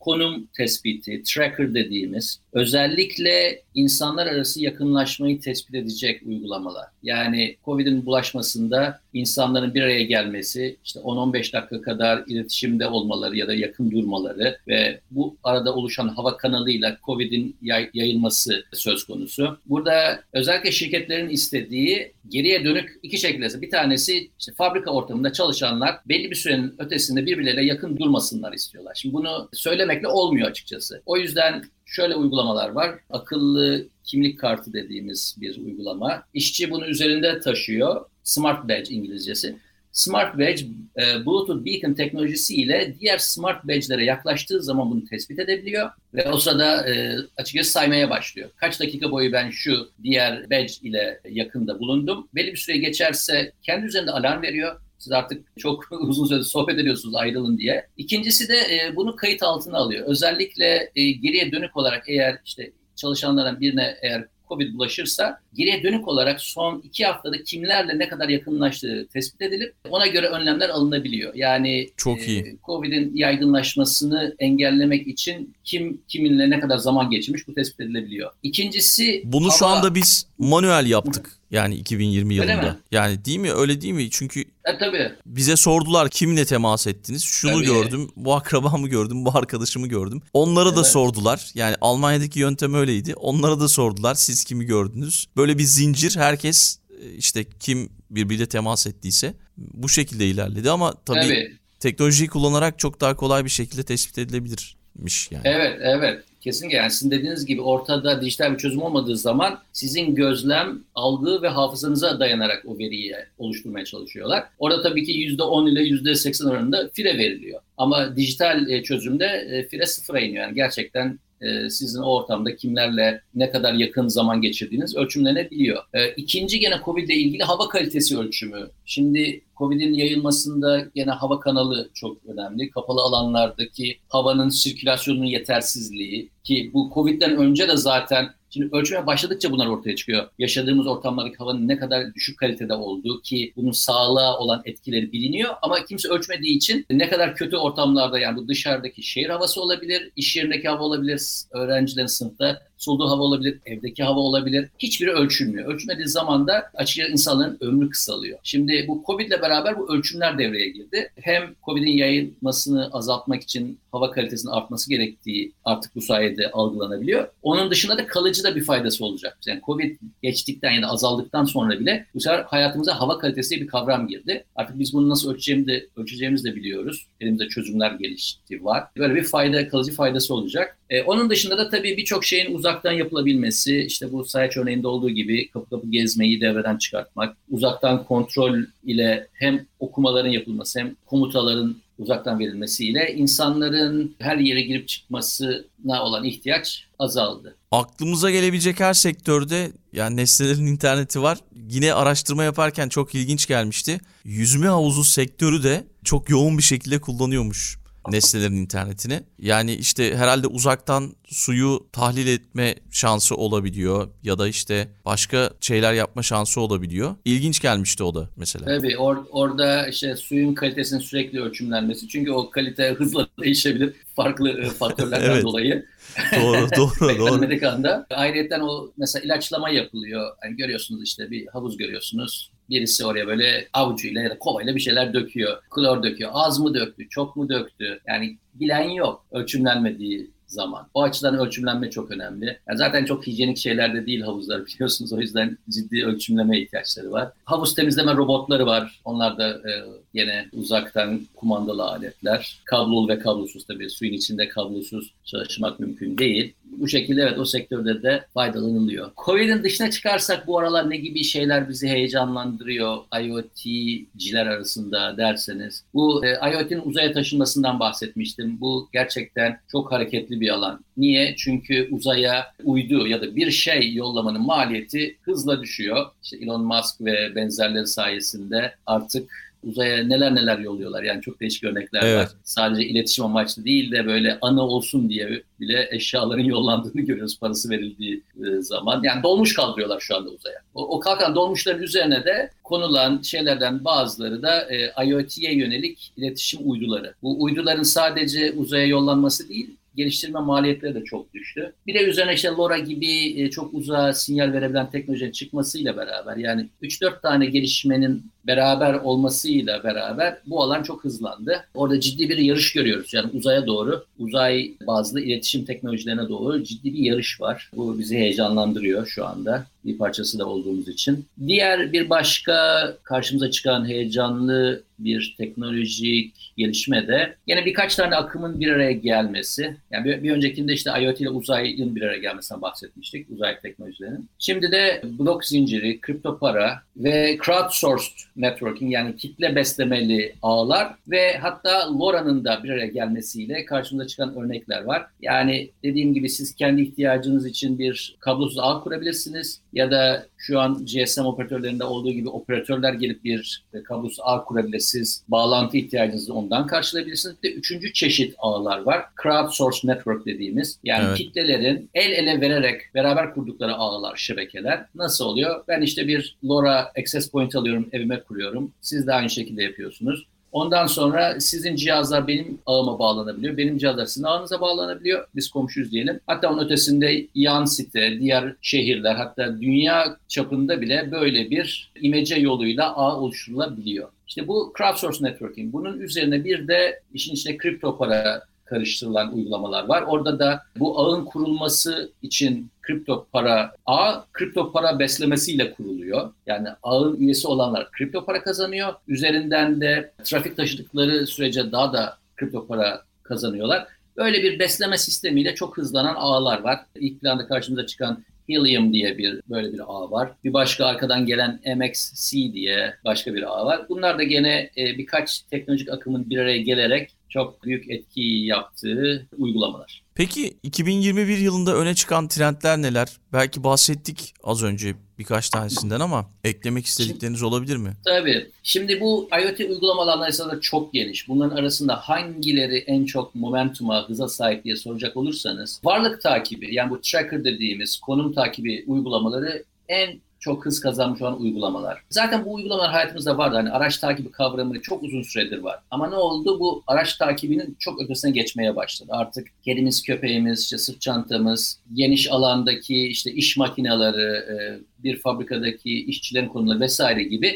konum tespiti, tracker dediğimiz özellikle insanlar arası yakınlaşmayı tespit edecek uygulamalar. Yani Covid'in bulaşmasında insanların bir araya gelmesi, işte 10-15 dakika kadar iletişimde olmaları ya da yakın durmaları ve bu arada oluşan hava kanalıyla Covid'in yayılması söz konusu. Burada özellikle şirketlerin istediği geriye dönük iki şekilde. Bir tanesi işte fabrika ortamında çalışanlar belli bir sürenin ötesinde birbirleriyle yakın durmasınlar istiyorlar. Şimdi bunu söylemekle olmuyor açıkçası. O yüzden şöyle uygulamalar var. Akıllı kimlik kartı dediğimiz bir uygulama. İşçi bunu üzerinde taşıyor. Smart Badge İngilizcesi. Smart Badge e, Bluetooth Beacon teknolojisi ile diğer Smart Badge'lere yaklaştığı zaman bunu tespit edebiliyor ve o sırada e, açıkçası saymaya başlıyor. Kaç dakika boyu ben şu diğer badge ile yakında bulundum. Belli bir süre geçerse kendi üzerinde alarm veriyor. Siz artık çok uzun süre sohbet ediyorsunuz ayrılın diye. İkincisi de e, bunu kayıt altına alıyor. Özellikle e, geriye dönük olarak eğer işte çalışanlardan birine eğer COVID bulaşırsa geriye dönük olarak son iki haftada kimlerle ne kadar yakınlaştığı tespit edilip ona göre önlemler alınabiliyor. Yani
Çok e, iyi. E,
COVID'in yaygınlaşmasını engellemek için kim kiminle ne kadar zaman geçirmiş bu tespit edilebiliyor. İkincisi
Bunu hava... şu anda biz manuel yaptık. Yani 2020 öyle yılında. Mi? Yani değil mi? Öyle değil mi? Çünkü
e, tabii.
bize sordular kimle temas ettiniz? Şunu tabii. gördüm, bu akrabamı gördüm, bu arkadaşımı gördüm. Onlara evet. da sordular. Yani Almanya'daki yöntem öyleydi. Onlara da sordular siz kimi gördünüz? Böyle bir zincir herkes e, işte kim birbiriyle temas ettiyse bu şekilde ilerledi ama tabii, tabii. teknolojiyi kullanarak çok daha kolay bir şekilde tespit edilebilir miş yani.
Evet, evet. Kesinlikle yani sizin dediğiniz gibi ortada dijital bir çözüm olmadığı zaman sizin gözlem, algı ve hafızanıza dayanarak o veriyi oluşturmaya çalışıyorlar. Orada tabii ki %10 ile %80 oranında fire veriliyor. Ama dijital e, çözümde e, fire sıfıra iniyor. Yani gerçekten e, sizin o ortamda kimlerle ne kadar yakın zaman geçirdiğiniz ölçümlenebiliyor. E, ikinci gene COVID ile ilgili hava kalitesi ölçümü. Şimdi COVID'in yayılmasında gene hava kanalı çok önemli. Kapalı alanlardaki havanın sirkülasyonunun yetersizliği ki bu COVID'den önce de zaten Şimdi ölçmeye başladıkça bunlar ortaya çıkıyor. Yaşadığımız ortamlardaki havanın ne kadar düşük kalitede olduğu ki bunun sağlığa olan etkileri biliniyor ama kimse ölçmediği için ne kadar kötü ortamlarda yani bu dışarıdaki şehir havası olabilir, iş yerindeki hava olabilir, öğrencilerin sınıfta Solduğu hava olabilir, evdeki hava olabilir. Hiçbiri ölçülmüyor. Ölçülmediği zaman da açıkçası insanların ömrü kısalıyor. Şimdi bu Covid ile beraber bu ölçümler devreye girdi. Hem COVID'in yayılmasını azaltmak için hava kalitesinin artması gerektiği artık bu sayede algılanabiliyor. Onun dışında da kalıcı da bir faydası olacak. Yani Covid geçtikten ya da azaldıktan sonra bile bu sefer hayatımıza hava kalitesi bir kavram girdi. Artık biz bunu nasıl ölçeceğimi de, ölçeceğimizi de biliyoruz. Elimizde çözümler gelişti var. Böyle bir fayda, kalıcı faydası olacak. Ee, onun dışında da tabii birçok şeyin uzak uzaktan yapılabilmesi, işte bu sayaç örneğinde olduğu gibi kapı kapı gezmeyi devreden çıkartmak, uzaktan kontrol ile hem okumaların yapılması hem komutaların uzaktan verilmesiyle insanların her yere girip çıkmasına olan ihtiyaç azaldı.
Aklımıza gelebilecek her sektörde yani nesnelerin interneti var. Yine araştırma yaparken çok ilginç gelmişti. Yüzme havuzu sektörü de çok yoğun bir şekilde kullanıyormuş nesnelerin internetini. Yani işte herhalde uzaktan suyu tahlil etme şansı olabiliyor ya da işte başka şeyler yapma şansı olabiliyor. İlginç gelmişti o da mesela.
Tabii or- orada işte suyun kalitesinin sürekli ölçümlenmesi. Çünkü o kalite hızla değişebilir farklı e, faktörlerden evet. dolayı.
doğru, doğru, doğru.
Amerika'da. Ayrıca o mesela ilaçlama yapılıyor. Yani görüyorsunuz işte bir havuz görüyorsunuz. Birisi oraya böyle avucuyla ya da kovayla bir şeyler döküyor. Klor döküyor. Az mı döktü, çok mu döktü? Yani bilen yok ölçümlenmediği zaman. O açıdan ölçümlenme çok önemli. Yani zaten çok hijyenik şeylerde değil havuzlar biliyorsunuz. O yüzden ciddi ölçümleme ihtiyaçları var. Havuz temizleme robotları var. Onlar da e, Yine uzaktan kumandalı aletler. Kablolu ve kablosuz tabii suyun içinde kablosuz çalışmak mümkün değil. Bu şekilde evet o sektörde de faydalanılıyor. Covid'in dışına çıkarsak bu aralar ne gibi şeyler bizi heyecanlandırıyor IoT'ciler arasında derseniz. Bu e, IoT'nin uzaya taşınmasından bahsetmiştim. Bu gerçekten çok hareketli bir alan. Niye? Çünkü uzaya uydu ya da bir şey yollamanın maliyeti hızla düşüyor. İşte Elon Musk ve benzerleri sayesinde artık uzaya neler neler yolluyorlar. Yani çok değişik örnekler evet. var. Sadece iletişim amaçlı değil de böyle ana olsun diye bile eşyaların yollandığını görüyoruz parası verildiği e, zaman. Yani dolmuş kaldırıyorlar şu anda uzaya. O, o kalkan dolmuşların üzerine de konulan şeylerden bazıları da e, IoT'ye yönelik iletişim uyduları. Bu uyduların sadece uzaya yollanması değil, geliştirme maliyetleri de çok düştü. Bir de üzerine işte LoRa gibi e, çok uzağa sinyal verebilen teknolojinin çıkmasıyla beraber yani 3-4 tane gelişmenin beraber olmasıyla beraber bu alan çok hızlandı. Orada ciddi bir yarış görüyoruz. Yani uzaya doğru, uzay bazlı iletişim teknolojilerine doğru ciddi bir yarış var. Bu bizi heyecanlandırıyor şu anda bir parçası da olduğumuz için. Diğer bir başka karşımıza çıkan heyecanlı bir teknolojik gelişme de yine birkaç tane akımın bir araya gelmesi. Yani bir, bir öncekinde işte IoT ile uzayın bir araya gelmesinden bahsetmiştik. Uzay teknolojilerinin. Şimdi de blok zinciri, kripto para ve crowdsourced networking yani kitle beslemeli ağlar ve hatta LoRa'nın da bir araya gelmesiyle karşımıza çıkan örnekler var. Yani dediğim gibi siz kendi ihtiyacınız için bir kablosuz ağ kurabilirsiniz ya da şu an GSM operatörlerinde olduğu gibi operatörler gelip bir e, kablosuz ağ kurabilirsiniz. Bağlantı ihtiyacınızı ondan karşılayabilirsiniz. Bir de üçüncü çeşit ağlar var. Crowdsource network dediğimiz. Yani evet. kitlelerin el ele vererek beraber kurdukları ağlar, şebekeler. Nasıl oluyor? Ben işte bir LoRa access point alıyorum, evime kuruyorum. Siz de aynı şekilde yapıyorsunuz. Ondan sonra sizin cihazlar benim ağıma bağlanabiliyor. Benim cihazlar sizin ağınıza bağlanabiliyor. Biz komşuyuz diyelim. Hatta onun ötesinde yan site, diğer şehirler hatta dünya çapında bile böyle bir imece yoluyla ağ oluşturulabiliyor. İşte bu crowdsource networking. Bunun üzerine bir de işin içine kripto para karıştırılan uygulamalar var. Orada da bu ağın kurulması için kripto para a kripto para beslemesiyle kuruluyor. Yani ağın üyesi olanlar kripto para kazanıyor. Üzerinden de trafik taşıdıkları sürece daha da kripto para kazanıyorlar. Böyle bir besleme sistemiyle çok hızlanan ağlar var. İlk planda karşımıza çıkan Helium diye bir böyle bir ağ var. Bir başka arkadan gelen MXC diye başka bir ağ var. Bunlar da gene e, birkaç teknolojik akımın bir araya gelerek çok büyük etki yaptığı uygulamalar.
Peki 2021 yılında öne çıkan trendler neler? Belki bahsettik az önce birkaç tanesinden ama eklemek istedikleriniz Şimdi, olabilir mi?
Tabii. Şimdi bu IoT uygulama alanları çok geniş. Bunların arasında hangileri en çok momentuma, hıza sahip diye soracak olursanız varlık takibi yani bu tracker dediğimiz konum takibi uygulamaları en çok hız kazanmış olan uygulamalar. Zaten bu uygulamalar hayatımızda vardı. Hani araç takibi kavramı çok uzun süredir var. Ama ne oldu? Bu araç takibinin çok ötesine geçmeye başladı. Artık kedimiz, köpeğimiz, işte sırt çantamız, geniş alandaki işte iş makineleri, e, bir fabrikadaki işçilerin konuları vesaire gibi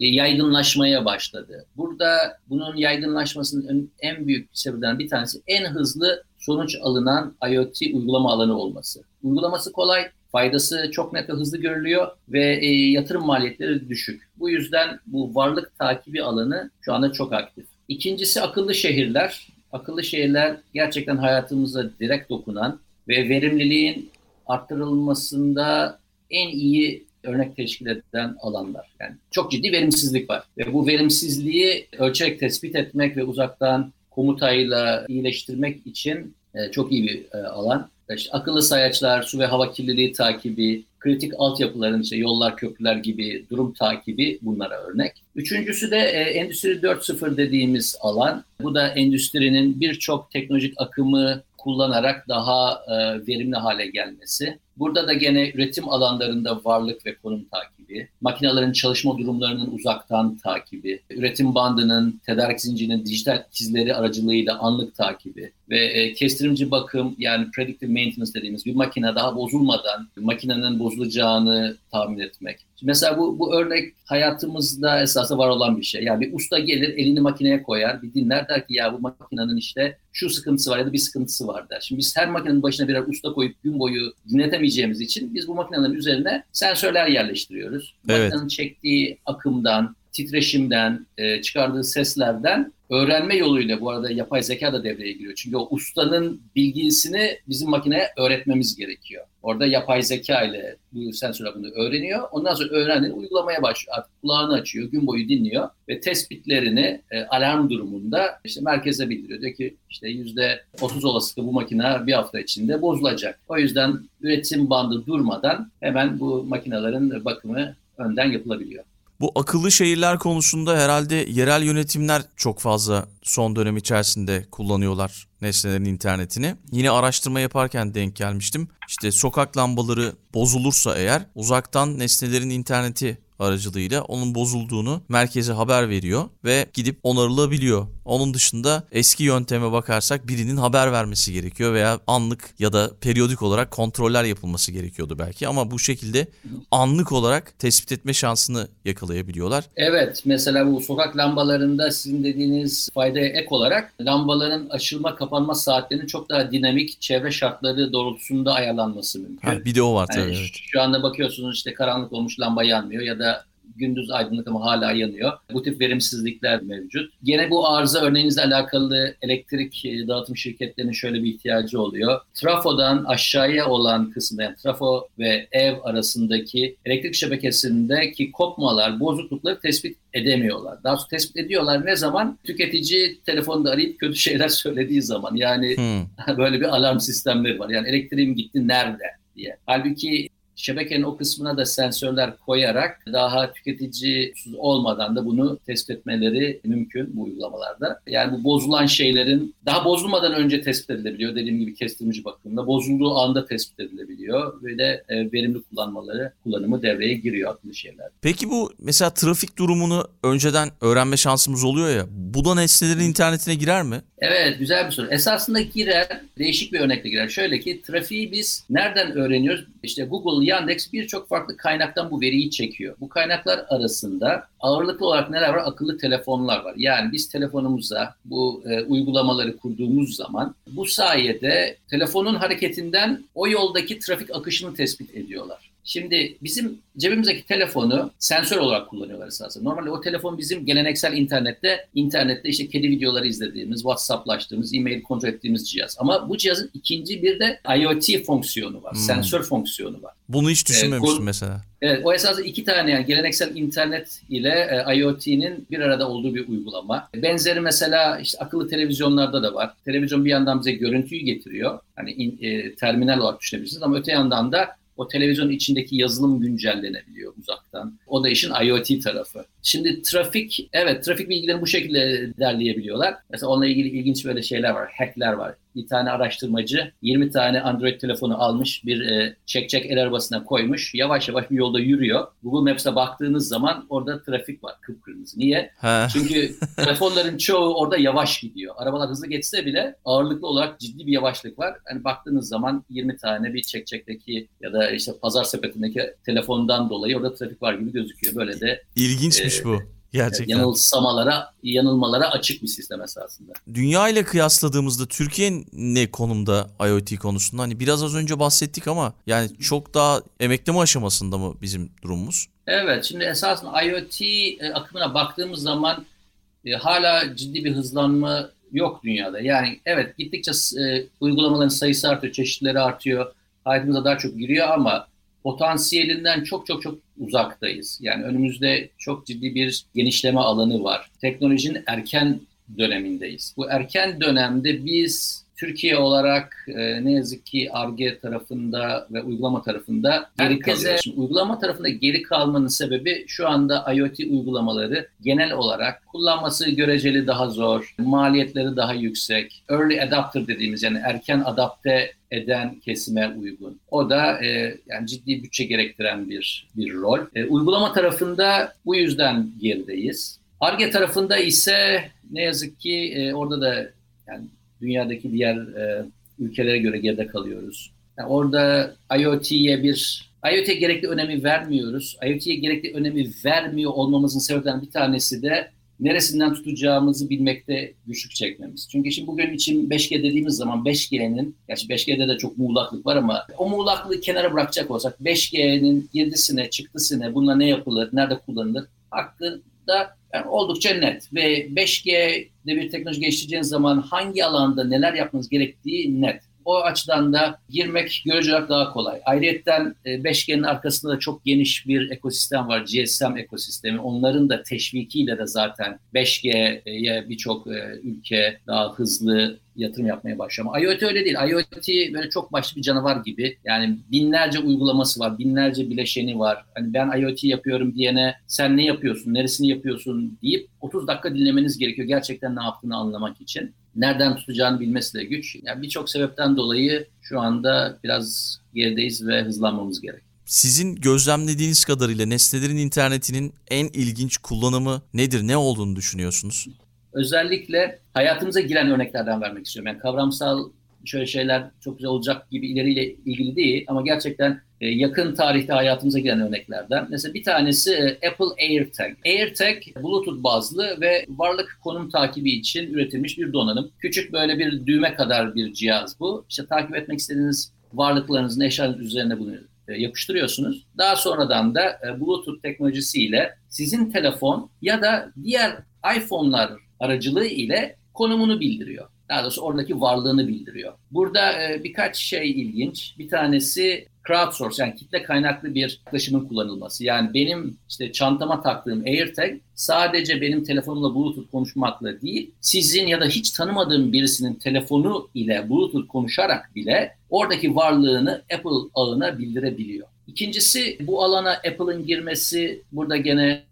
e, yaygınlaşmaya başladı. Burada bunun yaygınlaşmasının en büyük sebeplerinden bir tanesi en hızlı sonuç alınan IoT uygulama alanı olması. Uygulaması kolay, Faydası çok net ve hızlı görülüyor ve e, yatırım maliyetleri düşük. Bu yüzden bu varlık takibi alanı şu anda çok aktif. İkincisi akıllı şehirler. Akıllı şehirler gerçekten hayatımıza direkt dokunan ve verimliliğin arttırılmasında en iyi örnek teşkil eden alanlar. Yani çok ciddi verimsizlik var ve bu verimsizliği ölçerek tespit etmek ve uzaktan komutayla iyileştirmek için e, çok iyi bir e, alan. E, işte akıllı sayaçlar, su ve hava kirliliği takibi, kritik altyapıların işte yollar, köprüler gibi durum takibi bunlara örnek. Üçüncüsü de e, Endüstri 4.0 dediğimiz alan. Bu da endüstrinin birçok teknolojik akımı kullanarak daha e, verimli hale gelmesi. Burada da gene üretim alanlarında varlık ve konum takibi, makinelerin çalışma durumlarının uzaktan takibi, üretim bandının, tedarik zincirinin dijital izleri aracılığıyla anlık takibi ve e, kestirimci bakım yani predictive maintenance dediğimiz bir makine daha bozulmadan makinenin bozulacağını tahmin etmek. mesela bu, bu örnek hayatımızda esası var olan bir şey. Yani bir usta gelir elini makineye koyar, bir dinler der ki ya bu makinenin işte şu sıkıntısı var ya da bir sıkıntısı var der. Şimdi biz her makinenin başına birer usta koyup gün boyu dinletemeyiz göremeyeceğimiz için biz bu makinelerin üzerine sensörler yerleştiriyoruz. Evet. Makinenin çektiği akımdan, titreşimden, e, çıkardığı seslerden öğrenme yoluyla bu arada yapay zeka da devreye giriyor. Çünkü o ustanın bilgisini bizim makineye öğretmemiz gerekiyor. Orada yapay zeka ile bu sensör bunu öğreniyor. Ondan sonra öğrendiğini uygulamaya başlıyor. Artık kulağını açıyor, gün boyu dinliyor ve tespitlerini e, alarm durumunda işte merkeze bildiriyor. Diyor ki işte yüzde 30 olasılıkla bu makine bir hafta içinde bozulacak. O yüzden üretim bandı durmadan hemen bu makinelerin bakımı önden yapılabiliyor.
Bu akıllı şehirler konusunda herhalde yerel yönetimler çok fazla son dönem içerisinde kullanıyorlar nesnelerin internetini. Yine araştırma yaparken denk gelmiştim. İşte sokak lambaları bozulursa eğer uzaktan nesnelerin interneti aracılığıyla onun bozulduğunu merkeze haber veriyor ve gidip onarılabiliyor onun dışında eski yönteme bakarsak birinin haber vermesi gerekiyor veya anlık ya da periyodik olarak kontroller yapılması gerekiyordu belki ama bu şekilde anlık olarak tespit etme şansını yakalayabiliyorlar.
Evet mesela bu sokak lambalarında sizin dediğiniz faydaya ek olarak lambaların açılma kapanma saatlerinin çok daha dinamik çevre şartları doğrultusunda ayarlanması mümkün. Ha,
bir de o var tabii. Yani
Şu anda bakıyorsunuz işte karanlık olmuş lamba yanmıyor ya da gündüz aydınlık ama hala yanıyor. Bu tip verimsizlikler mevcut. Gene bu arıza örneğinizle alakalı elektrik e, dağıtım şirketlerinin şöyle bir ihtiyacı oluyor. Trafodan aşağıya olan kısımda yani trafo ve ev arasındaki elektrik şebekesindeki kopmalar, bozuklukları tespit edemiyorlar. Daha sonra tespit ediyorlar ne zaman? Tüketici telefonda arayıp kötü şeyler söylediği zaman. Yani hmm. böyle bir alarm sistemleri var. Yani elektriğim gitti nerede? diye. Halbuki Şebekenin o kısmına da sensörler koyarak daha tüketici olmadan da bunu tespit etmeleri mümkün bu uygulamalarda. Yani bu bozulan şeylerin daha bozulmadan önce tespit edilebiliyor. Dediğim gibi kestirmeci bakımında bozulduğu anda tespit edilebiliyor ve de e, verimli kullanmaları, kullanımı devreye giriyor akıllı şeyler.
Peki bu mesela trafik durumunu önceden öğrenme şansımız oluyor ya. Bu da nesnelerin internetine girer mi?
Evet güzel bir soru. Esasında girer. Değişik bir örnekle girer. Şöyle ki trafiği biz nereden öğreniyoruz? İşte Google Yandex birçok farklı kaynaktan bu veriyi çekiyor. Bu kaynaklar arasında ağırlıklı olarak neler var? Akıllı telefonlar var. Yani biz telefonumuza bu e, uygulamaları kurduğumuz zaman bu sayede telefonun hareketinden o yoldaki trafik akışını tespit ediyorlar. Şimdi bizim cebimizdeki telefonu sensör olarak kullanıyorlar esasında. Normalde o telefon bizim geleneksel internette, internette işte kedi videoları izlediğimiz, WhatsApp'laştığımız, e-mail kontrol ettiğimiz cihaz. Ama bu cihazın ikinci bir de IoT fonksiyonu var, hmm. sensör fonksiyonu var.
Bunu hiç ee, düşünmemiştim ee, mesela.
Evet, o esasında iki tane yani geleneksel internet ile e, IoT'nin bir arada olduğu bir uygulama. Benzeri mesela işte akıllı televizyonlarda da var. Televizyon bir yandan bize görüntüyü getiriyor. Hani in, e, terminal olarak düşünebilirsiniz ama öte yandan da o televizyon içindeki yazılım güncellenebiliyor uzaktan. O da işin IoT tarafı. Şimdi trafik, evet trafik bilgilerini bu şekilde derleyebiliyorlar. Mesela onunla ilgili ilginç böyle şeyler var, hackler var bir tane araştırmacı 20 tane Android telefonu almış bir e, çek çek el arabasına koymuş. Yavaş yavaş bir yolda yürüyor. Google Maps'e baktığınız zaman orada trafik var kıpkırmızı. Niye? Ha. Çünkü telefonların çoğu orada yavaş gidiyor. Arabalar hızlı geçse bile ağırlıklı olarak ciddi bir yavaşlık var. Yani baktığınız zaman 20 tane bir çek çekteki ya da işte pazar sepetindeki telefondan dolayı orada trafik var gibi gözüküyor. Böyle de
ilginçmiş e, bu. Gerçekten. Yanılsamalara,
yanılmalara açık bir sistem esasında.
Dünya ile kıyasladığımızda Türkiye ne konumda IoT konusunda? Hani biraz az önce bahsettik ama yani çok daha emekleme aşamasında mı bizim durumumuz?
Evet şimdi esasında IoT e, akımına baktığımız zaman e, hala ciddi bir hızlanma yok dünyada. Yani evet gittikçe e, uygulamaların sayısı artıyor, çeşitleri artıyor. Hayatımıza daha çok giriyor ama potansiyelinden çok çok çok uzaktayız. Yani önümüzde çok ciddi bir genişleme alanı var. Teknolojinin erken dönemindeyiz. Bu erken dönemde biz Türkiye olarak e, ne yazık ki ARGE tarafında ve uygulama tarafında geri herkese Şimdi, uygulama tarafında geri kalmanın sebebi şu anda IoT uygulamaları genel olarak kullanması göreceli daha zor, maliyetleri daha yüksek. Early adapter dediğimiz yani erken adapte eden kesime uygun. O da e, yani ciddi bütçe gerektiren bir bir rol. E, uygulama tarafında bu yüzden gerideyiz. ARGE tarafında ise ne yazık ki e, orada da yani Dünyadaki diğer e, ülkelere göre geride kalıyoruz. Yani orada IoT'ye bir IoT'ye gerekli önemi vermiyoruz. IoT'ye gerekli önemi vermiyor olmamızın sebeplerinden bir tanesi de neresinden tutacağımızı bilmekte güçlük çekmemiz. Çünkü şimdi bugün için 5G dediğimiz zaman 5G'nin, gerçi 5G'de de çok muğlaklık var ama o muğlaklığı kenara bırakacak olsak 5G'nin girdisine, çıktısına, bunlar ne yapılır, nerede kullanılır hakkında yani oldukça net. Ve 5G de bir teknoloji geliştireceğiniz zaman hangi alanda neler yapmanız gerektiği net. O açıdan da girmek görece olarak daha kolay. Ayrıyeten e, beşgenin arkasında da çok geniş bir ekosistem var. GSM ekosistemi. Onların da teşvikiyle de zaten 5G'ye birçok e, ülke daha hızlı yatırım yapmaya başlama. IoT öyle değil. IoT böyle çok başlı bir canavar gibi. Yani binlerce uygulaması var, binlerce bileşeni var. Hani ben IoT yapıyorum diyene sen ne yapıyorsun, neresini yapıyorsun deyip 30 dakika dinlemeniz gerekiyor gerçekten ne yaptığını anlamak için nereden tutacağını bilmesi de güç. Yani birçok sebepten dolayı şu anda biraz gerideyiz ve hızlanmamız gerek.
Sizin gözlemlediğiniz kadarıyla nesnelerin internetinin en ilginç kullanımı nedir? Ne olduğunu düşünüyorsunuz?
Özellikle hayatımıza giren örneklerden vermek istiyorum. Yani kavramsal şöyle şeyler çok güzel olacak gibi ileriyle ilgili değil ama gerçekten e, yakın tarihte hayatımıza giren örneklerden. Mesela bir tanesi e, Apple AirTag. AirTag Bluetooth bazlı ve varlık konum takibi için üretilmiş bir donanım. Küçük böyle bir düğme kadar bir cihaz bu. İşte takip etmek istediğiniz varlıklarınızın eşyalarınız üzerine bunu e, yapıştırıyorsunuz. Daha sonradan da Bluetooth teknolojisiyle sizin telefon ya da diğer iPhone'lar aracılığı ile konumunu bildiriyor. Daha doğrusu oradaki varlığını bildiriyor. Burada e, birkaç şey ilginç. Bir tanesi crowdsource yani kitle kaynaklı bir yaklaşımın kullanılması. Yani benim işte çantama taktığım AirTag sadece benim telefonumla Bluetooth konuşmakla değil, sizin ya da hiç tanımadığım birisinin telefonu ile Bluetooth konuşarak bile oradaki varlığını Apple ağına bildirebiliyor. İkincisi bu alana Apple'ın girmesi burada gene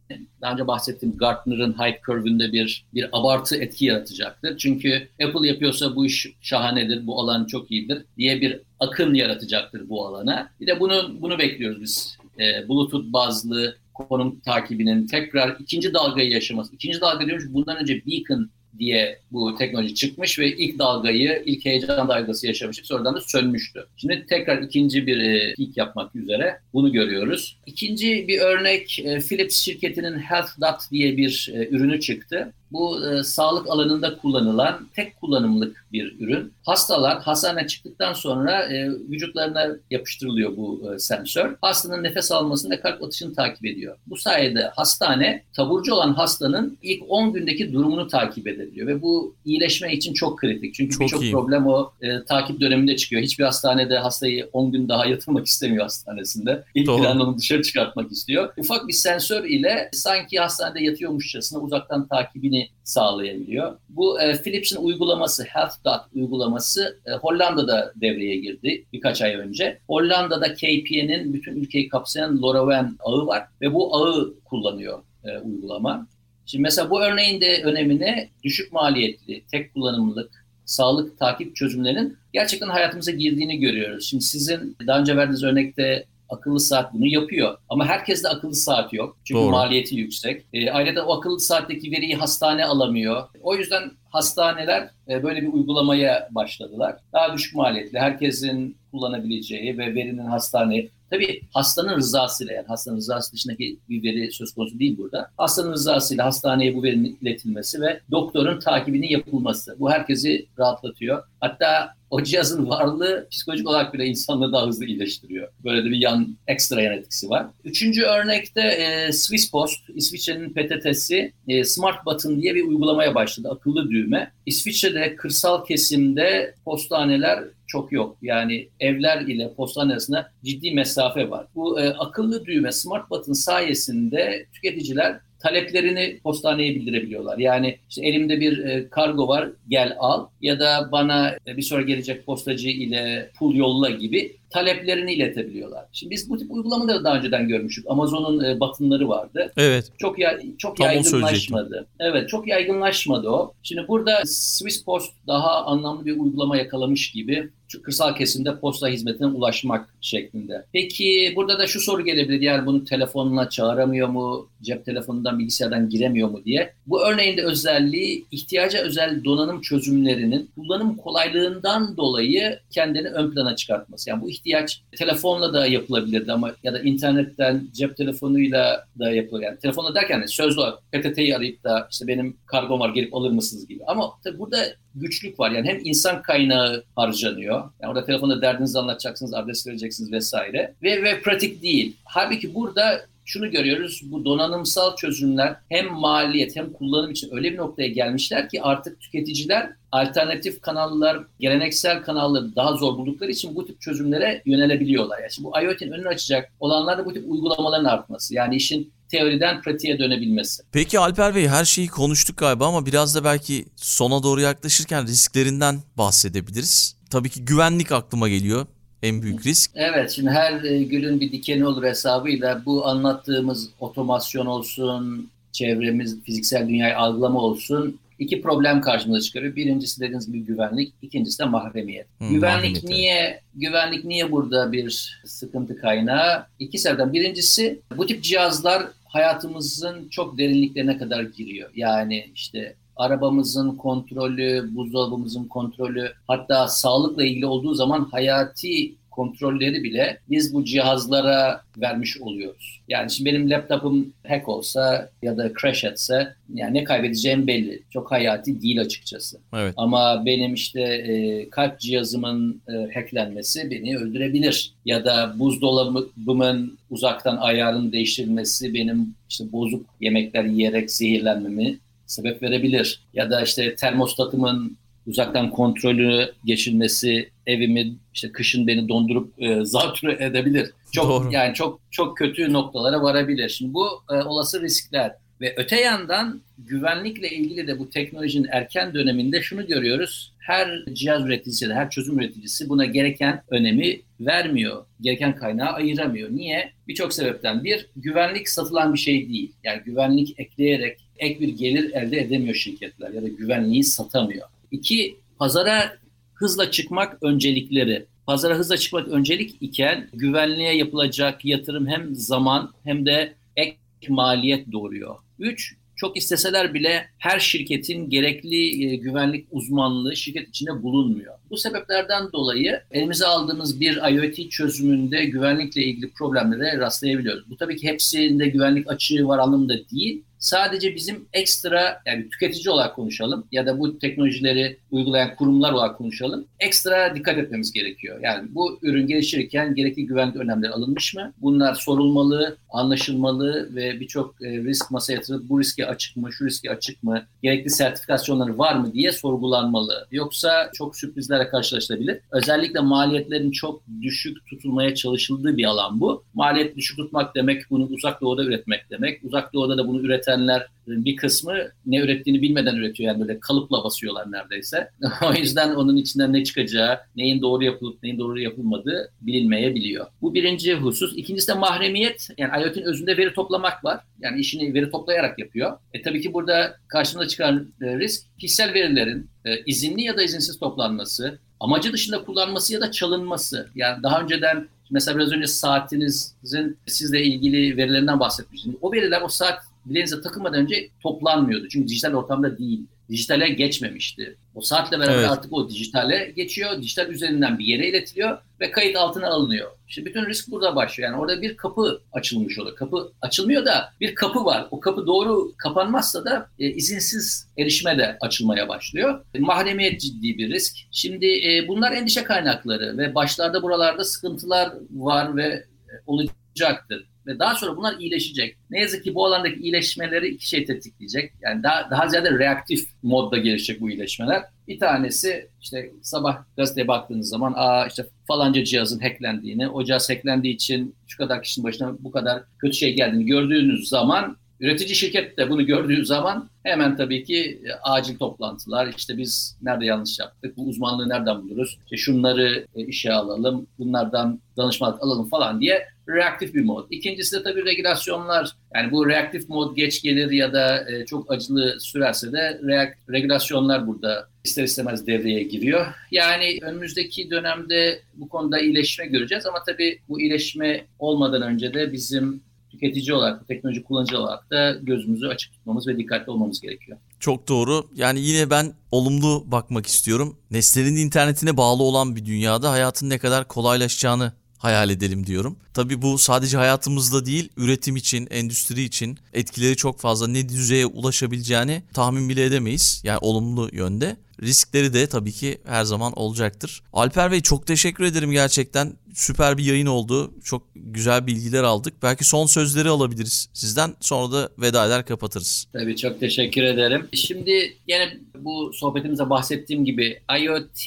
daha önce bahsettiğim Gartner'ın hype curve'ünde bir bir abartı etki yaratacaktır. Çünkü Apple yapıyorsa bu iş şahanedir, bu alan çok iyidir diye bir akın yaratacaktır bu alana. Bir de bunu bunu bekliyoruz biz. E, Bluetooth bazlı konum takibinin tekrar ikinci dalgayı yaşaması. İkinci dalga çünkü bundan önce Beacon diye bu teknoloji çıkmış ve ilk dalgayı, ilk heyecan dalgası yaşamıştık. Sonradan da sönmüştü. Şimdi tekrar ikinci bir ilk e, yapmak üzere bunu görüyoruz. İkinci bir örnek e, Philips şirketinin HealthDot diye bir e, ürünü çıktı. Bu e, sağlık alanında kullanılan tek kullanımlık bir ürün. Hastalar hastane çıktıktan sonra e, vücutlarına yapıştırılıyor bu e, sensör. Hastanın nefes almasını ve kalp atışını takip ediyor. Bu sayede hastane taburcu olan hastanın ilk 10 gündeki durumunu takip edebiliyor ve bu iyileşme için çok kritik. Çünkü birçok problem o e, takip döneminde çıkıyor. Hiçbir hastanede hastayı 10 gün daha yatırmak istemiyor hastanesinde. İlk Doğru. planla dışarı çıkartmak istiyor. Ufak bir sensör ile sanki hastanede yatıyormuşçasına uzaktan takibini sağlayabiliyor. Bu e, Philips'in uygulaması, HealthDot uygulaması e, Hollanda'da devreye girdi birkaç ay önce. Hollanda'da KPN'in bütün ülkeyi kapsayan LoRaWAN ağı var ve bu ağı kullanıyor e, uygulama. Şimdi mesela bu örneğin de önemine düşük maliyetli, tek kullanımlık, sağlık takip çözümlerinin gerçekten hayatımıza girdiğini görüyoruz. Şimdi sizin daha önce verdiğiniz örnekte akıllı saat bunu yapıyor. Ama herkeste akıllı saat yok. Çünkü Doğru. maliyeti yüksek. E, ayrıca o akıllı saatteki veriyi hastane alamıyor. O yüzden hastaneler e, böyle bir uygulamaya başladılar. Daha düşük maliyetli, herkesin kullanabileceği ve verinin hastaneye Tabii hastanın rızasıyla yani hastanın rızası dışındaki bir veri söz konusu değil burada. Hastanın rızasıyla hastaneye bu verinin iletilmesi ve doktorun takibinin yapılması. Bu herkesi rahatlatıyor. Hatta o cihazın varlığı psikolojik olarak bile insanları daha hızlı iyileştiriyor. Böyle de bir yan ekstra yan etkisi var. Üçüncü örnekte e, Swiss Post, İsviçre'nin PTT'si e, Smart Button diye bir uygulamaya başladı. Akıllı düğme. İsviçre'de kırsal kesimde postaneler çok yok. Yani evler ile postane arasında ciddi mesafe var. Bu e, akıllı düğme Smart Button sayesinde tüketiciler taleplerini postaneye bildirebiliyorlar. Yani işte elimde bir e, kargo var gel al ya da bana e, bir sonra gelecek postacı ile pul yolla gibi taleplerini iletebiliyorlar. Şimdi biz bu tip uygulamaları daha önceden görmüştük. Amazon'un e, batınları vardı.
Evet.
Çok ya, çok Tam yaygınlaşmadı. Evet, çok yaygınlaşmadı o. Şimdi burada Swiss Post daha anlamlı bir uygulama yakalamış gibi şu kırsal kesimde posta hizmetine ulaşmak şeklinde. Peki burada da şu soru gelebilir. Yani bunu telefonla çağıramıyor mu? Cep telefonundan bilgisayardan giremiyor mu diye. Bu örneğin de özelliği ihtiyaca özel donanım çözümlerinin kullanım kolaylığından dolayı kendini ön plana çıkartması. Yani bu ihtiyaç telefonla da yapılabilirdi ama ya da internetten cep telefonuyla da yapılabilir. Yani telefonla derken de sözlü olarak PTT'yi arayıp da işte benim kargom var gelip alır mısınız gibi. Ama tabii burada güçlük var. Yani hem insan kaynağı harcanıyor. Yani orada telefonda derdinizi anlatacaksınız, adres vereceksiniz vesaire. Ve, ve pratik değil. Halbuki burada şunu görüyoruz bu donanımsal çözümler hem maliyet hem kullanım için öyle bir noktaya gelmişler ki artık tüketiciler alternatif kanallar, geleneksel kanalları daha zor buldukları için bu tip çözümlere yönelebiliyorlar. Yani bu IoT'nin önünü açacak olanlar da bu tip uygulamaların artması. Yani işin teoriden pratiğe dönebilmesi.
Peki Alper Bey her şeyi konuştuk galiba ama biraz da belki sona doğru yaklaşırken risklerinden bahsedebiliriz. Tabii ki güvenlik aklıma geliyor en büyük risk.
Evet şimdi her e, gülün bir dikeni olur hesabıyla bu anlattığımız otomasyon olsun, çevremiz, fiziksel dünyayı algılama olsun iki problem karşımıza çıkarıyor. Birincisi dediğiniz gibi güvenlik, ikincisi de mahremiyet. Hmm, güvenlik mahremiyet. niye güvenlik niye burada bir sıkıntı kaynağı? İki sebepten. Birincisi bu tip cihazlar hayatımızın çok derinliklerine kadar giriyor. Yani işte arabamızın kontrolü, buzdolabımızın kontrolü, hatta sağlıkla ilgili olduğu zaman hayati kontrolleri bile biz bu cihazlara vermiş oluyoruz. Yani şimdi benim laptopum hack olsa ya da crash etse yani ne kaybedeceğim belli. Çok hayati değil açıkçası. Evet. Ama benim işte e, kalp cihazımın e, hacklenmesi beni öldürebilir. Ya da buzdolabımın uzaktan ayarını değiştirilmesi benim işte bozuk yemekler yiyerek zehirlenmemi sebep verebilir. Ya da işte termostatımın uzaktan kontrolü geçirmesi evimi işte kışın beni dondurup e, zatürre edebilir. Çok Doğru. yani çok çok kötü noktalara varabilir. Şimdi bu e, olası riskler ve öte yandan güvenlikle ilgili de bu teknolojinin erken döneminde şunu görüyoruz. Her cihaz üreticisi de her çözüm üreticisi buna gereken önemi vermiyor. Gereken kaynağı ayıramıyor. Niye? Birçok sebepten. Bir, güvenlik satılan bir şey değil. Yani güvenlik ekleyerek ek bir gelir elde edemiyor şirketler ya da güvenliği satamıyor. İki, pazara hızla çıkmak öncelikleri. Pazara hızla çıkmak öncelik iken güvenliğe yapılacak yatırım hem zaman hem de ek maliyet doğuruyor. 3. Çok isteseler bile her şirketin gerekli e, güvenlik uzmanlığı şirket içinde bulunmuyor. Bu sebeplerden dolayı elimize aldığımız bir IoT çözümünde güvenlikle ilgili problemlere rastlayabiliyoruz. Bu tabii ki hepsinde güvenlik açığı var anlamında değil sadece bizim ekstra yani tüketici olarak konuşalım ya da bu teknolojileri uygulayan kurumlar olarak konuşalım. Ekstra dikkat etmemiz gerekiyor. Yani bu ürün geliştirirken gerekli güvenlik önlemleri alınmış mı? Bunlar sorulmalı, anlaşılmalı ve birçok e, risk masaya yatırıp bu riske açık mı, şu riske açık mı, gerekli sertifikasyonları var mı diye sorgulanmalı. Yoksa çok sürprizlere karşılaşılabilir. Özellikle maliyetlerin çok düşük tutulmaya çalışıldığı bir alan bu. Maliyet düşük tutmak demek bunu uzak doğuda üretmek demek. Uzak doğuda da bunu üreten üretenler e, bir kısmı ne ürettiğini bilmeden üretiyor. Yani böyle kalıpla basıyorlar neredeyse. o yüzden onun içinden ne çıkacağı, neyin doğru yapılıp neyin doğru yapılmadığı bilinmeyebiliyor. Bu birinci husus. İkincisi de mahremiyet. Yani IoT'in özünde veri toplamak var. Yani işini veri toplayarak yapıyor. E tabii ki burada karşımıza çıkan e, risk kişisel verilerin e, izinli ya da izinsiz toplanması, amacı dışında kullanması ya da çalınması. Yani daha önceden Mesela biraz önce saatinizin sizle ilgili verilerinden bahsetmiştim. O veriler o saat Bileğinize takılmadan önce toplanmıyordu. Çünkü dijital ortamda değil. Dijitale geçmemişti. O saatle beraber evet. artık o dijitale geçiyor. Dijital üzerinden bir yere iletiliyor ve kayıt altına alınıyor. İşte bütün risk burada başlıyor. Yani orada bir kapı açılmış oluyor. Kapı açılmıyor da bir kapı var. O kapı doğru kapanmazsa da e, izinsiz erişime de açılmaya başlıyor. E, mahremiyet ciddi bir risk. Şimdi e, bunlar endişe kaynakları ve başlarda buralarda sıkıntılar var ve e, olacaktır ve daha sonra bunlar iyileşecek. Ne yazık ki bu alandaki iyileşmeleri iki şey tetikleyecek. Yani daha, daha ziyade reaktif modda gelişecek bu iyileşmeler. Bir tanesi işte sabah gazeteye baktığınız zaman aa işte falanca cihazın hacklendiğini, o cihaz hacklendiği için şu kadar kişinin başına bu kadar kötü şey geldiğini gördüğünüz zaman Üretici şirket de bunu gördüğü zaman hemen tabii ki e, acil toplantılar, işte biz nerede yanlış yaptık, bu uzmanlığı nereden buluruz, işte şunları e, işe alalım, bunlardan danışmanlık alalım falan diye reaktif bir mod. İkincisi de tabii regülasyonlar yani bu reaktif mod geç gelir ya da e, çok acılı sürerse de reak, regülasyonlar burada ister istemez devreye giriyor. Yani önümüzdeki dönemde bu konuda iyileşme göreceğiz ama tabii bu iyileşme olmadan önce de bizim tüketici olarak, teknoloji kullanıcı olarak da gözümüzü açık tutmamız ve dikkatli olmamız gerekiyor.
Çok doğru. Yani yine ben olumlu bakmak istiyorum. Neslerin internetine bağlı olan bir dünyada hayatın ne kadar kolaylaşacağını hayal edelim diyorum. Tabii bu sadece hayatımızda değil, üretim için, endüstri için etkileri çok fazla ne düzeye ulaşabileceğini tahmin bile edemeyiz. Yani olumlu yönde riskleri de tabii ki her zaman olacaktır. Alper Bey çok teşekkür ederim gerçekten. Süper bir yayın oldu. Çok güzel bilgiler aldık. Belki son sözleri alabiliriz sizden. Sonra da veda eder kapatırız.
Tabii çok teşekkür ederim. Şimdi yine bu sohbetimize bahsettiğim gibi IoT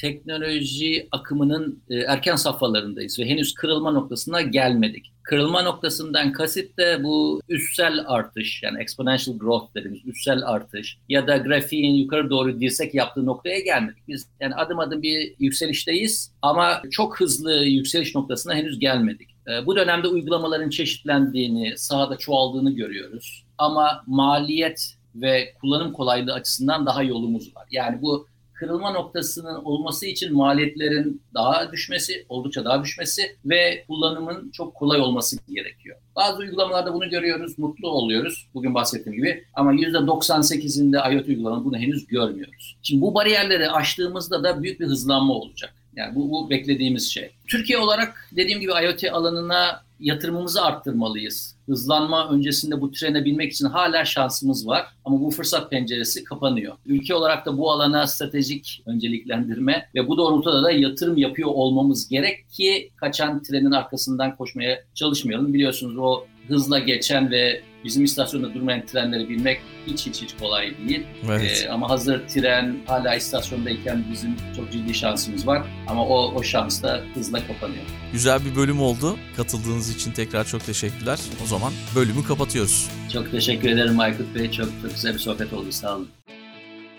teknoloji akımının e, erken safhalarındayız ve henüz kırılma noktasına gelmedik. Kırılma noktasından kasıt da bu üstsel artış yani exponential growth dediğimiz üstsel artış ya da grafiğin yukarı doğru dirsek yaptığı noktaya gelmedik. Biz yani adım adım bir yükselişteyiz ama çok hızlı yükseliş noktasına henüz gelmedik. Ee, bu dönemde uygulamaların çeşitlendiğini, sahada çoğaldığını görüyoruz. Ama maliyet ve kullanım kolaylığı açısından daha yolumuz var. Yani bu kırılma noktasının olması için maliyetlerin daha düşmesi, oldukça daha düşmesi ve kullanımın çok kolay olması gerekiyor. Bazı uygulamalarda bunu görüyoruz, mutlu oluyoruz bugün bahsettiğim gibi ama %98'inde IoT uygulama bunu henüz görmüyoruz. Şimdi bu bariyerleri aştığımızda da büyük bir hızlanma olacak. Yani bu, bu beklediğimiz şey. Türkiye olarak dediğim gibi IoT alanına yatırımımızı arttırmalıyız hızlanma öncesinde bu trene binmek için hala şansımız var. Ama bu fırsat penceresi kapanıyor. Ülke olarak da bu alana stratejik önceliklendirme ve bu doğrultuda da yatırım yapıyor olmamız gerek ki kaçan trenin arkasından koşmaya çalışmayalım. Biliyorsunuz o hızla geçen ve Bizim istasyonda durmayan trenleri bilmek hiç hiç hiç kolay değil. Evet. Ee, ama hazır tren hala istasyondayken bizim çok ciddi şansımız var. Ama o, o şans da hızla kapanıyor.
Güzel bir bölüm oldu. Katıldığınız için tekrar çok teşekkürler. O zaman bölümü kapatıyoruz.
Çok teşekkür ederim Aykut Bey. Çok, çok güzel bir sohbet oldu. Sağ olun.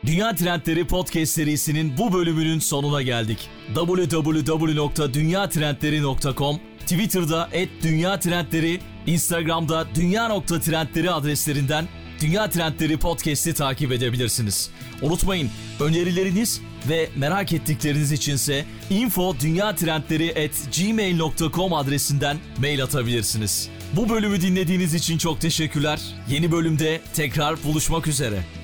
Dünya Trendleri Podcast serisinin bu bölümünün sonuna geldik. www.dünyatrendleri.com Twitter'da et Dünya Trendleri, Instagram'da dünya.trendleri adreslerinden Dünya Trendleri Podcast'i takip edebilirsiniz. Unutmayın önerileriniz ve merak ettikleriniz içinse info gmail.com adresinden mail atabilirsiniz. Bu bölümü dinlediğiniz için çok teşekkürler. Yeni bölümde tekrar buluşmak üzere.